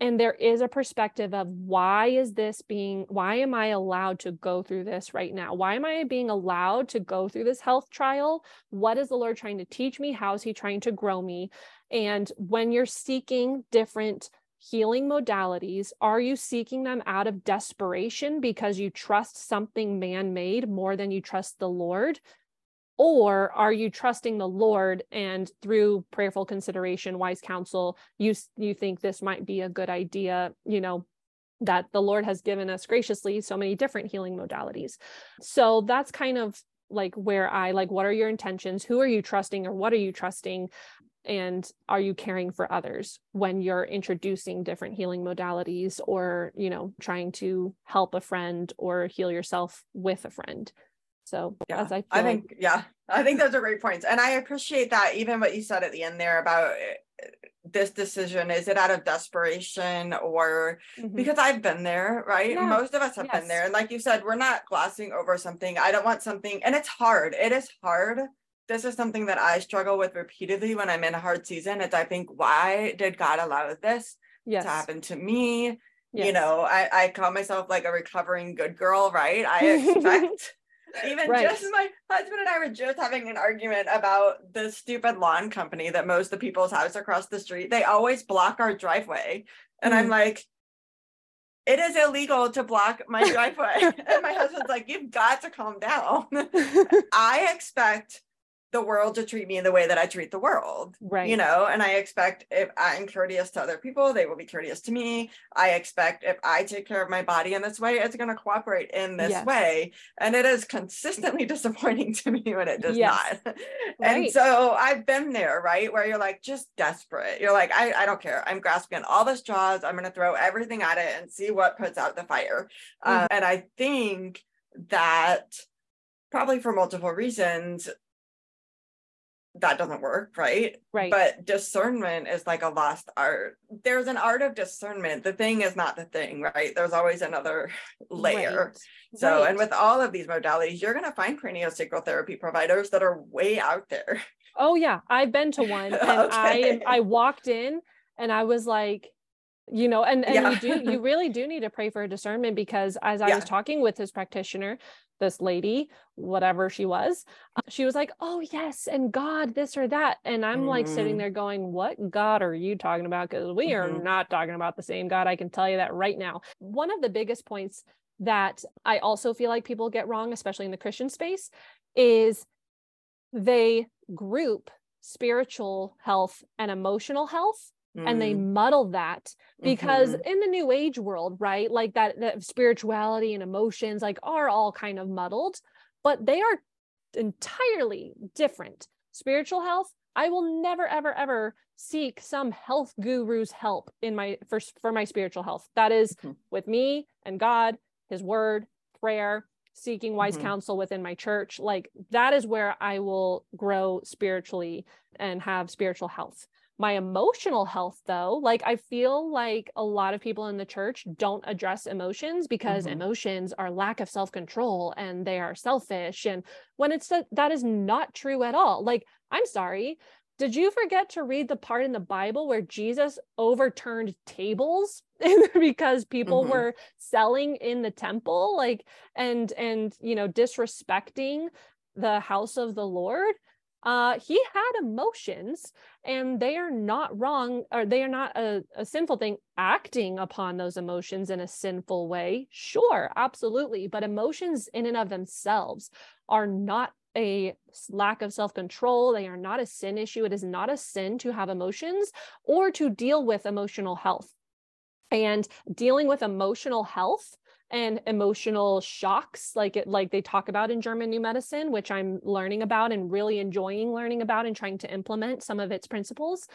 And there is a perspective of why is this being, why am I allowed to go through this right now? Why am I being allowed to go through this health trial? What is the Lord trying to teach me? How is He trying to grow me? And when you're seeking different healing modalities, are you seeking them out of desperation because you trust something man made more than you trust the Lord? Or are you trusting the lord and through prayerful consideration wise counsel you you think this might be a good idea you know that the lord has given us graciously so many different healing modalities? So that's kind of like where i like what are your intentions? Who are you trusting or what are you trusting? And are you caring for others when you're introducing different healing modalities or you know trying to help a friend or heal yourself with a friend so yeah, as I, I think, like- yeah, I think those are great points. And I appreciate that even what you said at the end there about eh, this decision is it out of desperation or mm-hmm. because I've been there, right? Yeah. Most of us have yes. been there. And like you said, we're not glossing over something. I don't want something, and it's hard. It is hard. This is something that I struggle with repeatedly when I'm in a hard season. It's I think, why did God allow this yes. to happen to me? Yes. You know, I, I call myself like a recovering good girl, right? I expect even right. just my husband and I were just having an argument about the stupid lawn company that mows the people's house across the street. They always block our driveway. And mm. I'm like, it is illegal to block my driveway. and my husband's like, you've got to calm down. I expect the world to treat me in the way that I treat the world. Right. You know, and I expect if I'm courteous to other people, they will be courteous to me. I expect if I take care of my body in this way, it's going to cooperate in this yes. way. And it is consistently disappointing to me when it does yes. not. and right. so I've been there, right? Where you're like just desperate. You're like, I, I don't care. I'm grasping at all the straws. I'm going to throw everything at it and see what puts out the fire. Mm-hmm. Um, and I think that probably for multiple reasons that doesn't work, right? Right. But discernment is like a lost art. There's an art of discernment. The thing is not the thing, right? There's always another layer. Right. So, right. and with all of these modalities, you're going to find craniosacral therapy providers that are way out there. Oh yeah, I've been to one, and okay. I I walked in and I was like, you know and, and yeah. you do you really do need to pray for discernment because as i yeah. was talking with his practitioner this lady, whatever she was, uh, she was like, Oh, yes, and God, this or that. And I'm mm-hmm. like sitting mm-hmm. there going, What God are you talking about? Because we mm-hmm. are not talking about the same God. I can tell you that right now. One of the biggest points that I also feel like people get wrong, especially in the Christian space, is they group spiritual health and emotional health Mm. and they mm. muddle that because mm-hmm. in the new age world right like that that spirituality and emotions like are all kind of muddled but they are entirely different spiritual health, I will never, ever, ever seek some health guru's help in my for, for my spiritual health. That is mm-hmm. with me and God, his word, prayer, seeking wise mm-hmm. counsel within my church. Like that is where I will grow spiritually and have spiritual health. My emotional health, though, like I feel like a lot of people in the church don't address emotions because mm-hmm. emotions are lack of self control and they are selfish. And when it's that, that is not true at all. Like, I'm sorry, did you forget to read the part in the Bible where Jesus overturned tables because people mm-hmm. were selling in the temple like and and you know disrespecting the house of the Lord? Uh, he had emotions and they are not wrong or they are not a, a sinful thing acting upon those emotions in a sinful way sure absolutely but emotions in and of themselves are not a lack of self control. They are not a sin issue. It is not a sin to have emotions or to deal with emotional health. And dealing with emotional health and emotional shocks like it like they talk about in german new medicine which i'm learning about and really enjoying learning about and trying to implement some of its principles.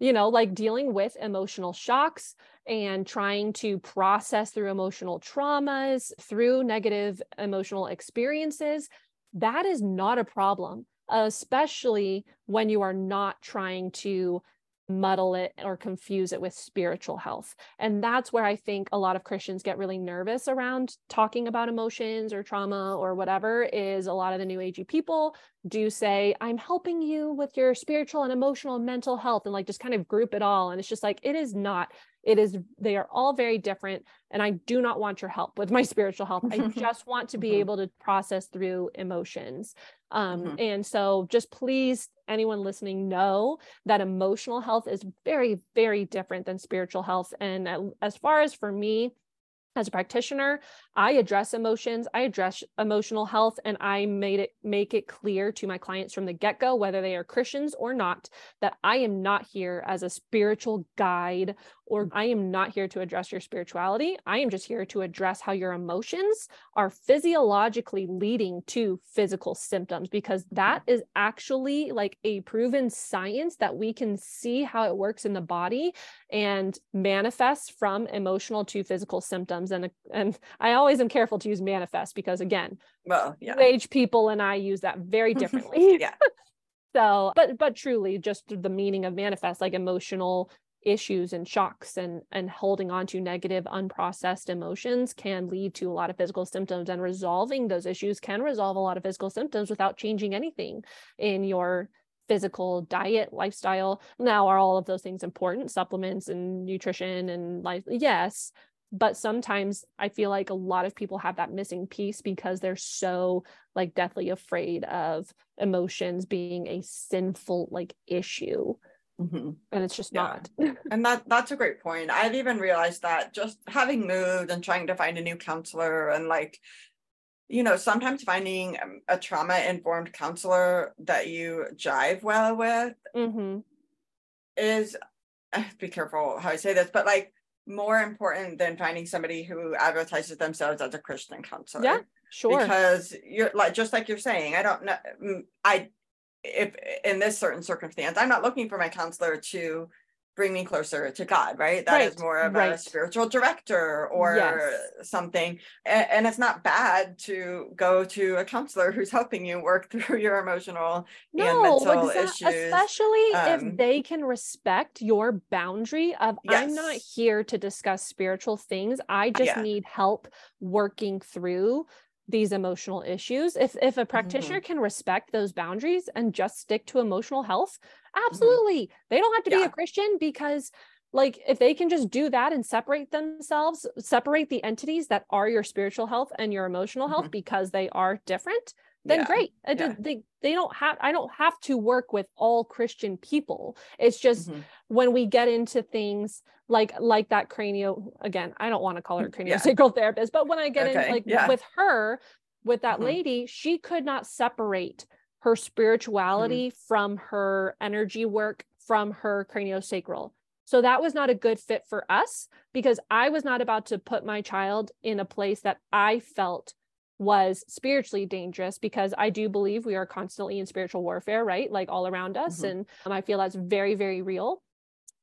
You know like dealing with emotional shocks and trying to process through emotional traumas through negative emotional experiences that is not a problem, especially when you are not trying to muddle it or confuse it with spiritual health. And that's where I think a lot of Christians get really nervous around talking about emotions or trauma or whatever is a lot of the new agey people do say I'm helping you with your spiritual and emotional and mental health and like just kind of group it all and it's just like it is not it is they are all very different and i do not want your help with my spiritual health i just want to be mm-hmm. able to process through emotions um, mm-hmm. and so just please anyone listening know that emotional health is very very different than spiritual health and as far as for me as a practitioner i address emotions i address emotional health and i made it make it clear to my clients from the get-go whether they are christians or not that i am not here as a spiritual guide or I am not here to address your spirituality. I am just here to address how your emotions are physiologically leading to physical symptoms because that is actually like a proven science that we can see how it works in the body and manifests from emotional to physical symptoms and and I always am careful to use manifest because again, well, yeah. age people and I use that very differently. yeah. So, but but truly just the meaning of manifest like emotional issues and shocks and and holding on to negative unprocessed emotions can lead to a lot of physical symptoms and resolving those issues can resolve a lot of physical symptoms without changing anything in your physical diet lifestyle. Now are all of those things important? Supplements and nutrition and life yes but sometimes i feel like a lot of people have that missing piece because they're so like deathly afraid of emotions being a sinful like issue Mm-hmm. and it's just yeah. not and that that's a great point i've even realized that just having moved and trying to find a new counselor and like you know sometimes finding a trauma informed counselor that you jive well with mm-hmm. is be careful how i say this but like more important than finding somebody who advertises themselves as a christian counselor yeah sure because you're like just like you're saying i don't know i if in this certain circumstance, I'm not looking for my counselor to bring me closer to God, right? That right. is more of right. a spiritual director or yes. something. And, and, it's not bad to go to a counselor who's helping you work through your emotional no, and mental exa- issues. Especially um, if they can respect your boundary of yes. I'm not here to discuss spiritual things. I just yeah. need help working through these emotional issues if if a practitioner mm-hmm. can respect those boundaries and just stick to emotional health mm-hmm. absolutely mm-hmm. they don't have to yeah. be a christian because like if they can just do that and separate themselves separate the entities that are your spiritual health and your emotional health mm-hmm. because they are different then yeah. great yeah. they, they don't have i don't have to work with all christian people it's just mm-hmm. when we get into things like like that cranial again i don't want to call her craniosacral yeah. therapist but when i get okay. in like yeah. with her with that mm-hmm. lady she could not separate her spirituality mm-hmm. from her energy work from her craniosacral so that was not a good fit for us because i was not about to put my child in a place that i felt was spiritually dangerous because I do believe we are constantly in spiritual warfare, right? Like all around us. Mm-hmm. And um, I feel that's very, very real.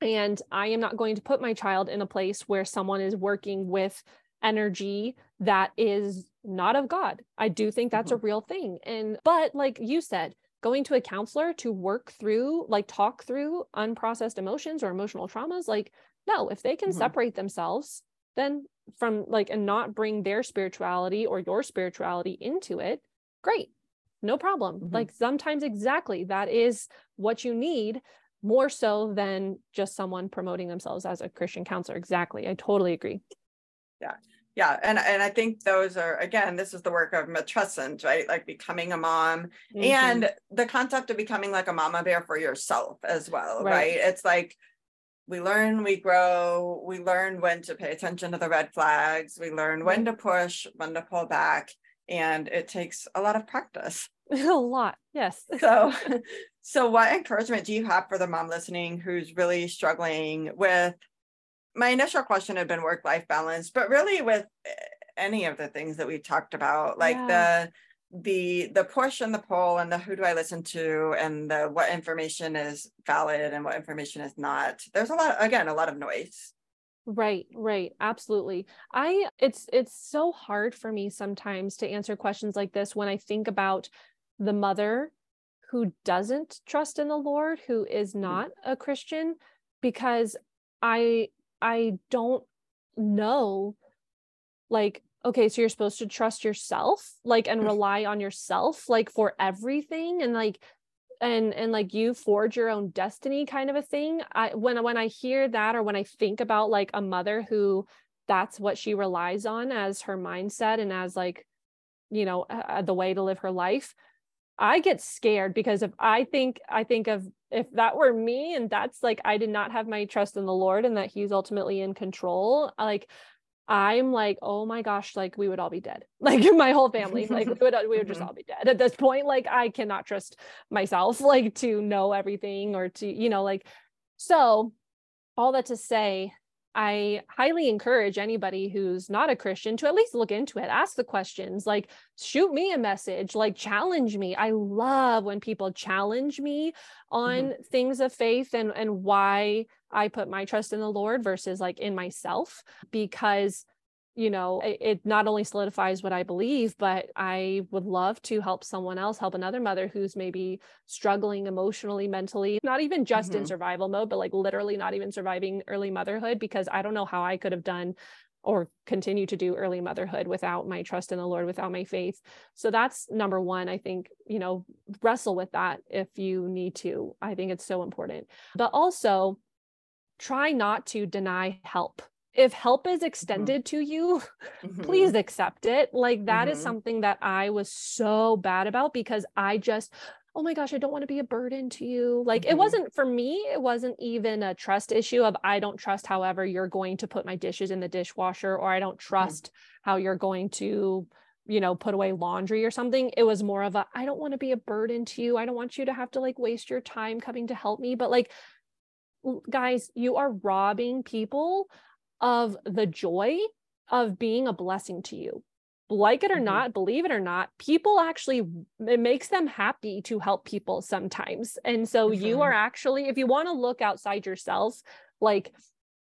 And I am not going to put my child in a place where someone is working with energy that is not of God. I do think that's mm-hmm. a real thing. And, but like you said, going to a counselor to work through, like talk through unprocessed emotions or emotional traumas, like, no, if they can mm-hmm. separate themselves, then from like, and not bring their spirituality or your spirituality into it, great, no problem. Mm-hmm. Like, sometimes exactly that is what you need more so than just someone promoting themselves as a Christian counselor. Exactly. I totally agree. Yeah yeah and and i think those are again this is the work of matrescence right like becoming a mom mm-hmm. and the concept of becoming like a mama bear for yourself as well right. right it's like we learn we grow we learn when to pay attention to the red flags we learn when to push when to pull back and it takes a lot of practice. A lot yes. So so what encouragement do you have for the mom listening who's really struggling with my initial question had been work life balance, but really with eh, any of the things that we talked about, like yeah. the the the push and the pull and the who do I listen to and the what information is valid and what information is not. There's a lot again a lot of noise. Right, right, absolutely. I it's it's so hard for me sometimes to answer questions like this when I think about the mother who doesn't trust in the Lord, who is mm-hmm. not a Christian because I I don't know like okay so you're supposed to trust yourself like and mm. rely on yourself like for everything and like and and like you forge your own destiny kind of a thing i when when i hear that or when i think about like a mother who that's what she relies on as her mindset and as like you know uh, the way to live her life I get scared because if I think I think of if that were me and that's like I did not have my trust in the Lord and that he's ultimately in control, like I'm like, oh my gosh, like we would all be dead. Like my whole family, like we would we would just mm-hmm. all be dead at this point. Like I cannot trust myself like to know everything or to, you know, like so all that to say I highly encourage anybody who's not a Christian to at least look into it, ask the questions, like shoot me a message, like challenge me. I love when people challenge me on mm-hmm. things of faith and and why I put my trust in the Lord versus like in myself because you know it, it, not only solidifies what i believe but i would love to help someone else help another mother who's maybe struggling emotionally mentally not even just mm-hmm. in survival mode but like literally not even surviving early motherhood because i don't know how i could have done or continue to do early motherhood without my trust in the lord without my faith. So that's number one i think you know wrestle with that if you need to. I think it's so important. But also try not to deny help if help is mm-hmm. extended mm-hmm. to you mm-hmm. please accept it like that mm-hmm. is something that i was so bad about because i just oh my gosh i don't want to be a burden to you like it mm-hmm. wasn't for me it wasn't even a trust issue of i don't trust however you're going to put my dishes in the dishwasher or i don't trust how you're going to you know put away laundry or something it was more of a i don't want to be a burden to you i don't want you to have to like waste your time coming to help me but like guys you are robbing people of the joy of being a blessing to you like it or mm-hmm. not believe it or not people actually it makes them happy to help people sometimes and so mm-hmm. you are actually if you want to look outside yourself like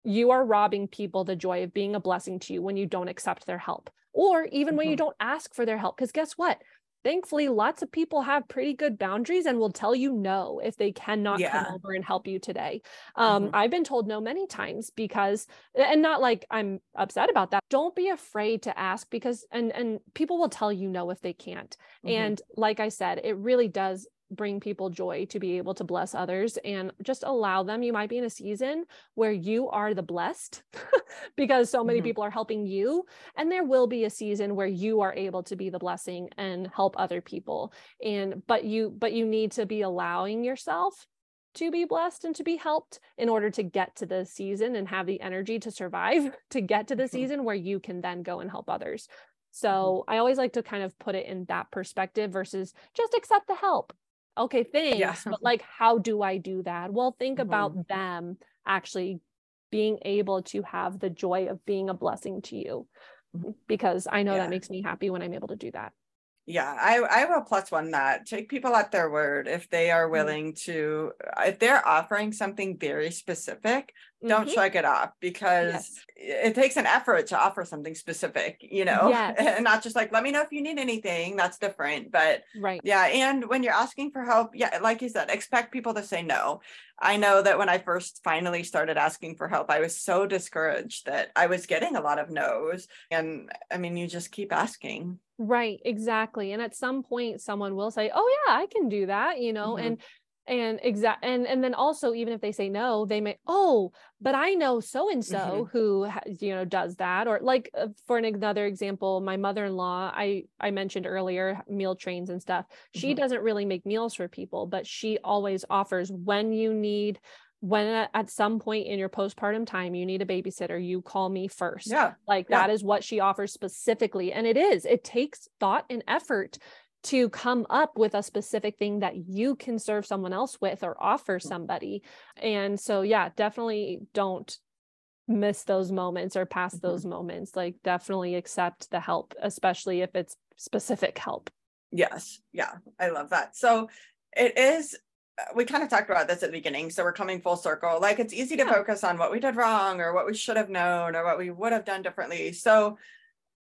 you are robbing people the joy of being a blessing to you when you don't accept their help or even mm-hmm. when you mm-hmm. don't ask for their help because guess what thankfully lots of people have pretty good boundaries and will tell you no if they cannot yeah. come over and help you today um, mm-hmm. i've been told no many times because and not like i'm upset about that don't be afraid to ask because and and people will tell you no if they can't mm-hmm. and like i said it really does bring people joy to be able to bless others and just allow them. You might be in a season where you are the blessed because so many mm-hmm. people are helping you. And there will be a season where you are able to be the blessing and help other people. And but you but you need to be allowing yourself to be blessed and to be helped in order to get to the season and have the energy to survive to get to the mm-hmm. season where you can then go and help others. Mm-hmm. So I always like to kind of put it in that perspective versus just accept the help okay thanks yeah. but like how do i do that well think mm-hmm. about them actually being able to have the joy of being a blessing to you because I know Yeah. that makes me happy when I'm able to do that. Yeah, I I will plus one that. Take people at their word if they are Mm. willing to if they're offering something very specific, don't Mhm. shrug it off because Yes. it takes an effort to offer something specific, you know, Yes. and not just like let me know if you need anything. That's different, but Right. yeah, and when you're asking for help, yeah, like you said, expect people to say no. I know that when I first finally started asking for help, I was so discouraged that I was getting a lot of no's. And I mean, you just keep asking. Right, exactly. And at some point someone will say, "Oh yeah, I can do that," you know, Mhm. and and exact and and then also even if they say no, they may, "Oh, but I know so and so who you know does that." Or like uh, for an, another example, my mother-in-law, I I mentioned earlier meal trains and stuff. She Mhm. doesn't really make meals for people, but she always offers when you need when at- at some point in your postpartum time you need a babysitter, you call me first Yeah. like Yeah. that is what she offers specifically and it is it takes thought and effort to come up with a specific thing that you can serve someone else with or offer Mm. somebody and so yeah definitely don't miss those moments or pass Mhm. those moments like definitely accept the help especially if it's specific help Yes. Yeah. I love that. So it is, uh, we kind of talked about this at the beginning. So we're coming full circle. Like it's easy to Yeah. focus on what we did wrong or what we should have known or what we would have done differently. So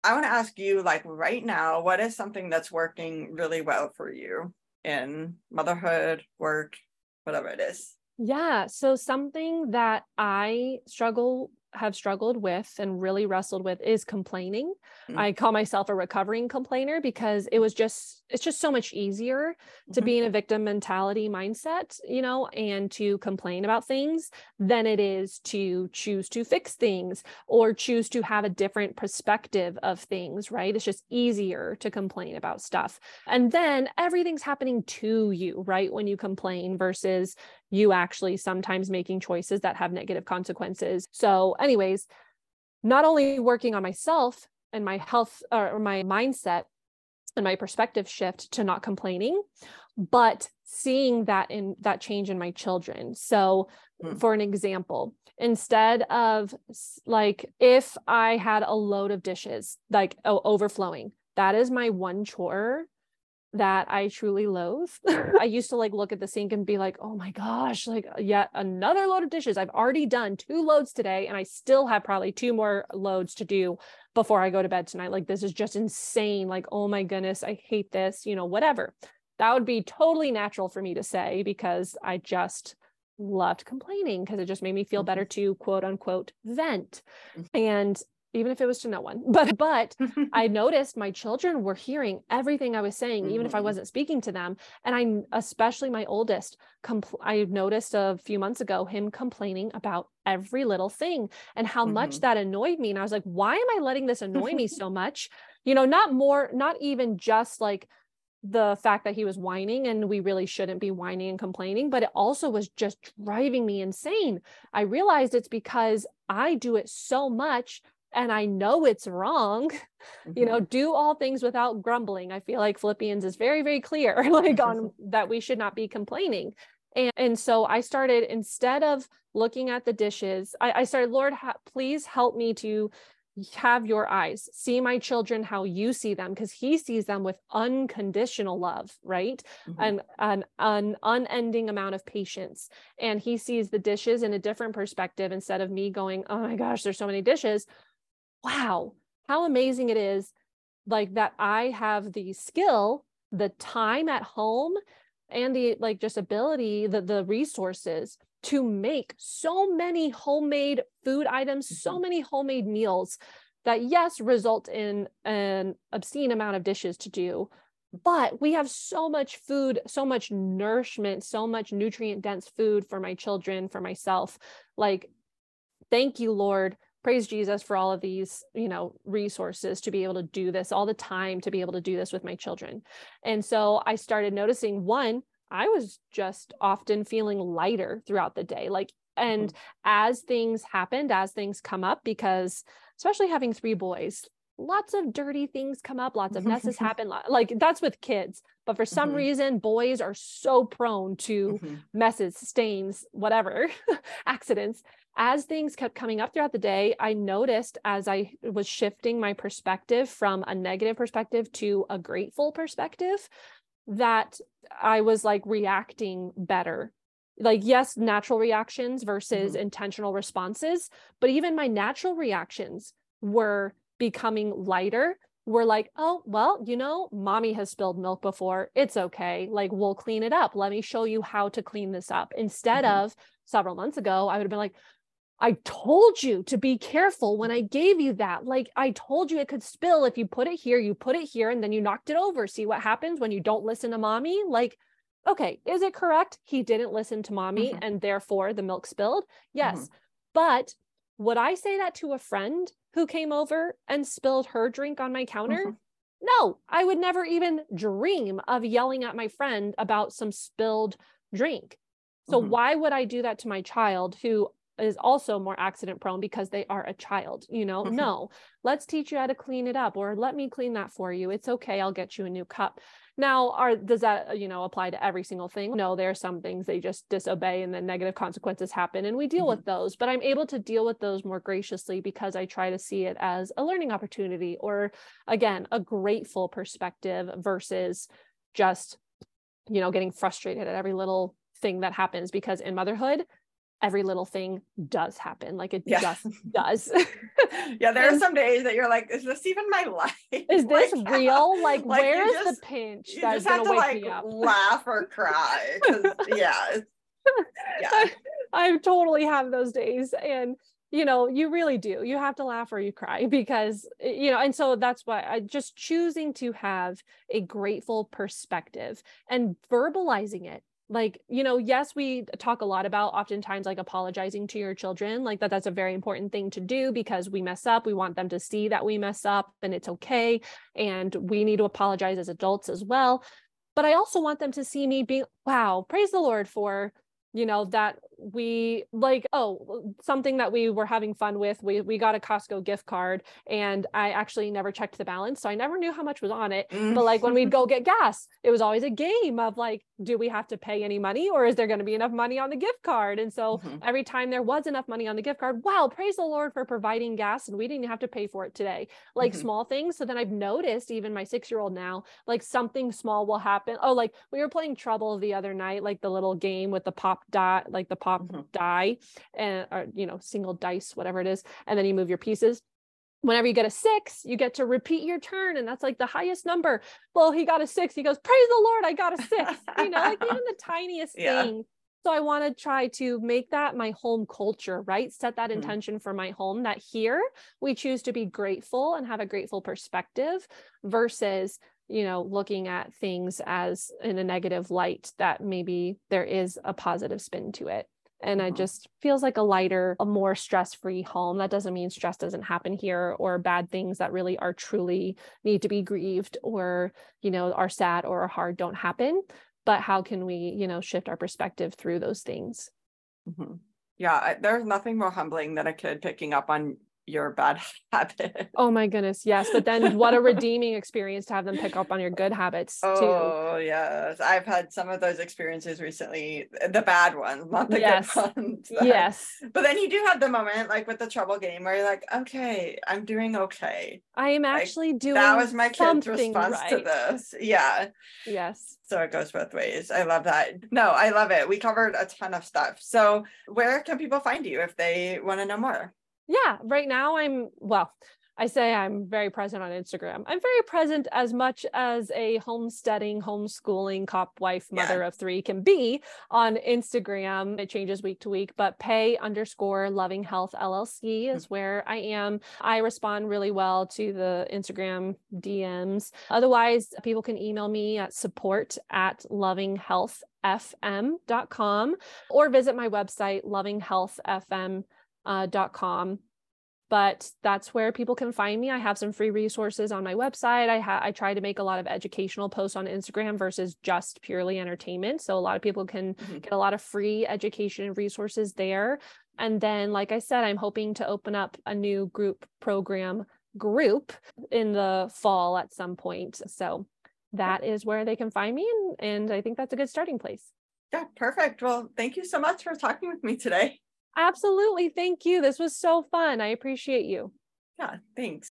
I want to ask you, like right now, what is something that's working really well for you in motherhood, work, whatever it is? Yeah. So something that I struggle have struggled with and really wrestled with is complaining. Mm. I call myself a recovering complainer because it was just it's just so much easier to Mhm. be in a victim mentality mindset, you know, and to complain about things than it is to choose to fix things or choose to have a different perspective of things, right? It's just easier to complain about stuff. And then everything's happening to you, right? When you complain versus you actually sometimes making choices that have negative consequences. So, anyways, not only working on myself and my health or my mindset and my perspective shift to not complaining, but seeing that in that change in my children. So, Mm. for an example, instead of like if I had a load of dishes like o- overflowing, that is my one chore that I truly loathe. I used to like look at the sink and be like, oh my gosh, like yet another load of dishes. I've already done two loads today and I still have probably two more loads to do before I go to bed tonight. Like this is just insane. Like, oh my goodness, I hate this, you know, whatever. That would be totally natural for me to say because I just loved complaining because it just made me feel better to quote unquote vent. Mhm. And even if it was to no one, but but I noticed my children were hearing everything I was saying, even if I Mhm. wasn't speaking to them. And I, especially my oldest, compl- I noticed a few months ago him complaining about every little thing and how much Mhm. that annoyed me. And I was like, why am I letting this annoy me so much? You know, not more, not even just like the fact that he was whining and we really shouldn't be whining and complaining, but it also was just driving me insane. I realized it's because I do it so much and I know it's wrong. You know, do all things without grumbling. I feel like Philippians is very, very clear, like on that we should not be complaining. And, and so I started instead of looking at the dishes, I, I started, Lord, ha- please help me to have your eyes see my children how you see them because he sees them with unconditional love right Mhm. and an, an unending amount of patience and he sees the dishes in a different perspective instead of me going oh my gosh there's so many dishes wow how amazing it is like that i have the skill the time at home and the like just ability the the resources to make so many homemade food items so Mhm. many homemade meals that yes result in an obscene amount of dishes to do but we have so much food so much nourishment so much nutrient dense food for my children for myself like thank you lord praise jesus for all of these you know resources to be able to do this all the time to be able to do this with my children. And so i started noticing one i was just often feeling lighter throughout the day. Like and mm-hmm. as things happened as things come up because especially having three boys lots of dirty things come up, lots of messes happen. Like that's with kids. But for some mm-hmm. reason, boys are so prone to mm-hmm. messes, stains, whatever, accidents. As things kept coming up throughout the day, I noticed as I was shifting my perspective from a negative perspective to a grateful perspective that I was like reacting better like yes natural reactions versus mm-hmm. intentional responses but even my natural reactions were becoming lighter we're like oh well you know mommy has spilled milk before it's okay like we'll clean it up let me show you how to clean this up instead mm-hmm. of several months ago i would have been like I told you to be careful when I gave you that. Like I told you it could spill if you put it here, you put it here, and then you knocked it over. See what happens when you don't listen to mommy? Like okay, is it correct? He didn't listen to mommy mm-hmm. and therefore the milk spilled. Yes. Mm-hmm. But would I say that to a friend who came over and spilled her drink on my counter? Mm-hmm. No, I would never even dream of yelling at my friend about some spilled drink. So mm-hmm. why would I do that to my child who is also more accident prone because they are a child you know mm-hmm. no let's teach you how to clean it up or let me clean that for you it's okay i'll get you a new cup now, are does that uh, you know apply to every single thing? No, there are some things they just disobey and then negative consequences happen and we deal mm-hmm. with those. But I'm able to deal with those more graciously because I try to see it as a learning opportunity or again, a grateful perspective versus just you know getting frustrated at every little thing that happens because in motherhood every little thing does happen like it yeah. just does. Yeah there are some days that you're like is this even my life? Is this like, real? Like, like where is just, the pinch you just have to like laugh or cry yeah yeah. I, I totally have those days and you know you really do. You have to laugh or you cry because eh, you know and so that's why i just choosing to have a grateful perspective and verbalizing it like you know yes we talk a lot about oftentimes like apologizing to your children like that that's a very important thing to do because we mess up we want them to see that we mess up and it's okay and we need to apologize as adults as well. But i also want them to see me being wow praise the lord for you know that we like oh something that we were having fun with we we got a Costco gift card and I actually never checked the balance so I never knew how much was on it mm. but like when we'd go get gas it was always a game of like do we have to pay any money or is there going to be enough money on the gift card and so mm-hmm. every time there was enough money on the gift card wow praise the lord for providing gas and we didn't have to pay for it today like mm-hmm. small things so then I've noticed even my 6 year old now like something small will happen oh like we were playing trouble the other night like the little game with the pop dot like the pop mm-hmm. die and or you know single dice whatever it is and then you move your pieces whenever you get a six, you get to repeat your turn, and that's like the highest number. Well, he got a six. He goes, Praise the Lord, I got a six. you know, like even the tiniest yeah. thing. So I want to try to make that my home culture, right? Set that mm-hmm. intention for my home that here we choose to be grateful and have a grateful perspective versus you know looking at things as in a negative light that maybe there is a positive spin to it and it just feels like a lighter a more stress-free home. That doesn't mean stress doesn't happen here or bad things that really are truly need to be grieved or you know are sad or are hard don't happen. But how can we you know shift our perspective through those things? Mm-hmm. yeah there's nothing more humbling than a kid picking up on your bad habit. Oh my goodness, yes. But then what a redeeming experience to have them pick up on your good habits too. Oh yes. I've had some of those experiences recently, the bad ones, not the yes. good ones. Yes. But then you do have the moment like with the trouble game where you're like, okay, I'm doing okay. I am actually like, doing that was my kid's response right. to this. Yeah. Yes. So it goes both ways. I love that. No, I love it. We covered a ton of stuff. So where can people find you if they want to know more? Yeah, right now I'm, well, I say I'm very present on Instagram. I'm very present as much as a homesteading, homeschooling, cop wife, mother yeah. of three can be on Instagram. It changes week to week, but pay underscore loving health LLC is where I am. I respond really well to the Instagram DMs. Otherwise, people can email me at support at lovinghealthfm.com or visit my website, lovinghealthfm.com uh, .com but that's where people can find me. I have some free resources on my website. I ha- I try to make a lot of educational posts on Instagram versus just purely entertainment. So a lot of people can mm-hmm. get a lot of free education and resources there. And then, like I said, I'm hoping to open up a new group program group in the fall at some point. So that is where they can find me. And, and I think that's a good starting place. Yeah, perfect. Well, thank you so much for talking with me today. Absolutely. Thank you. This was so fun. I appreciate you. Yeah, thanks.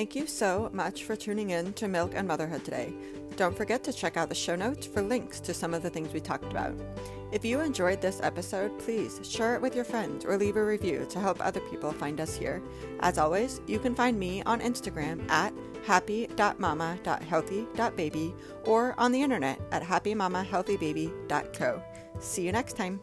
Thank you so much for tuning in to Milk and Motherhood today. Don't forget to check out the show notes for links to some of the things we talked about. If you enjoyed this episode, please share it with your friends or leave a review to help other people find us here. As always, you can find me on Instagram at happy.mama.healthy.baby or on the internet at happymamahealthybaby.co. See you next time.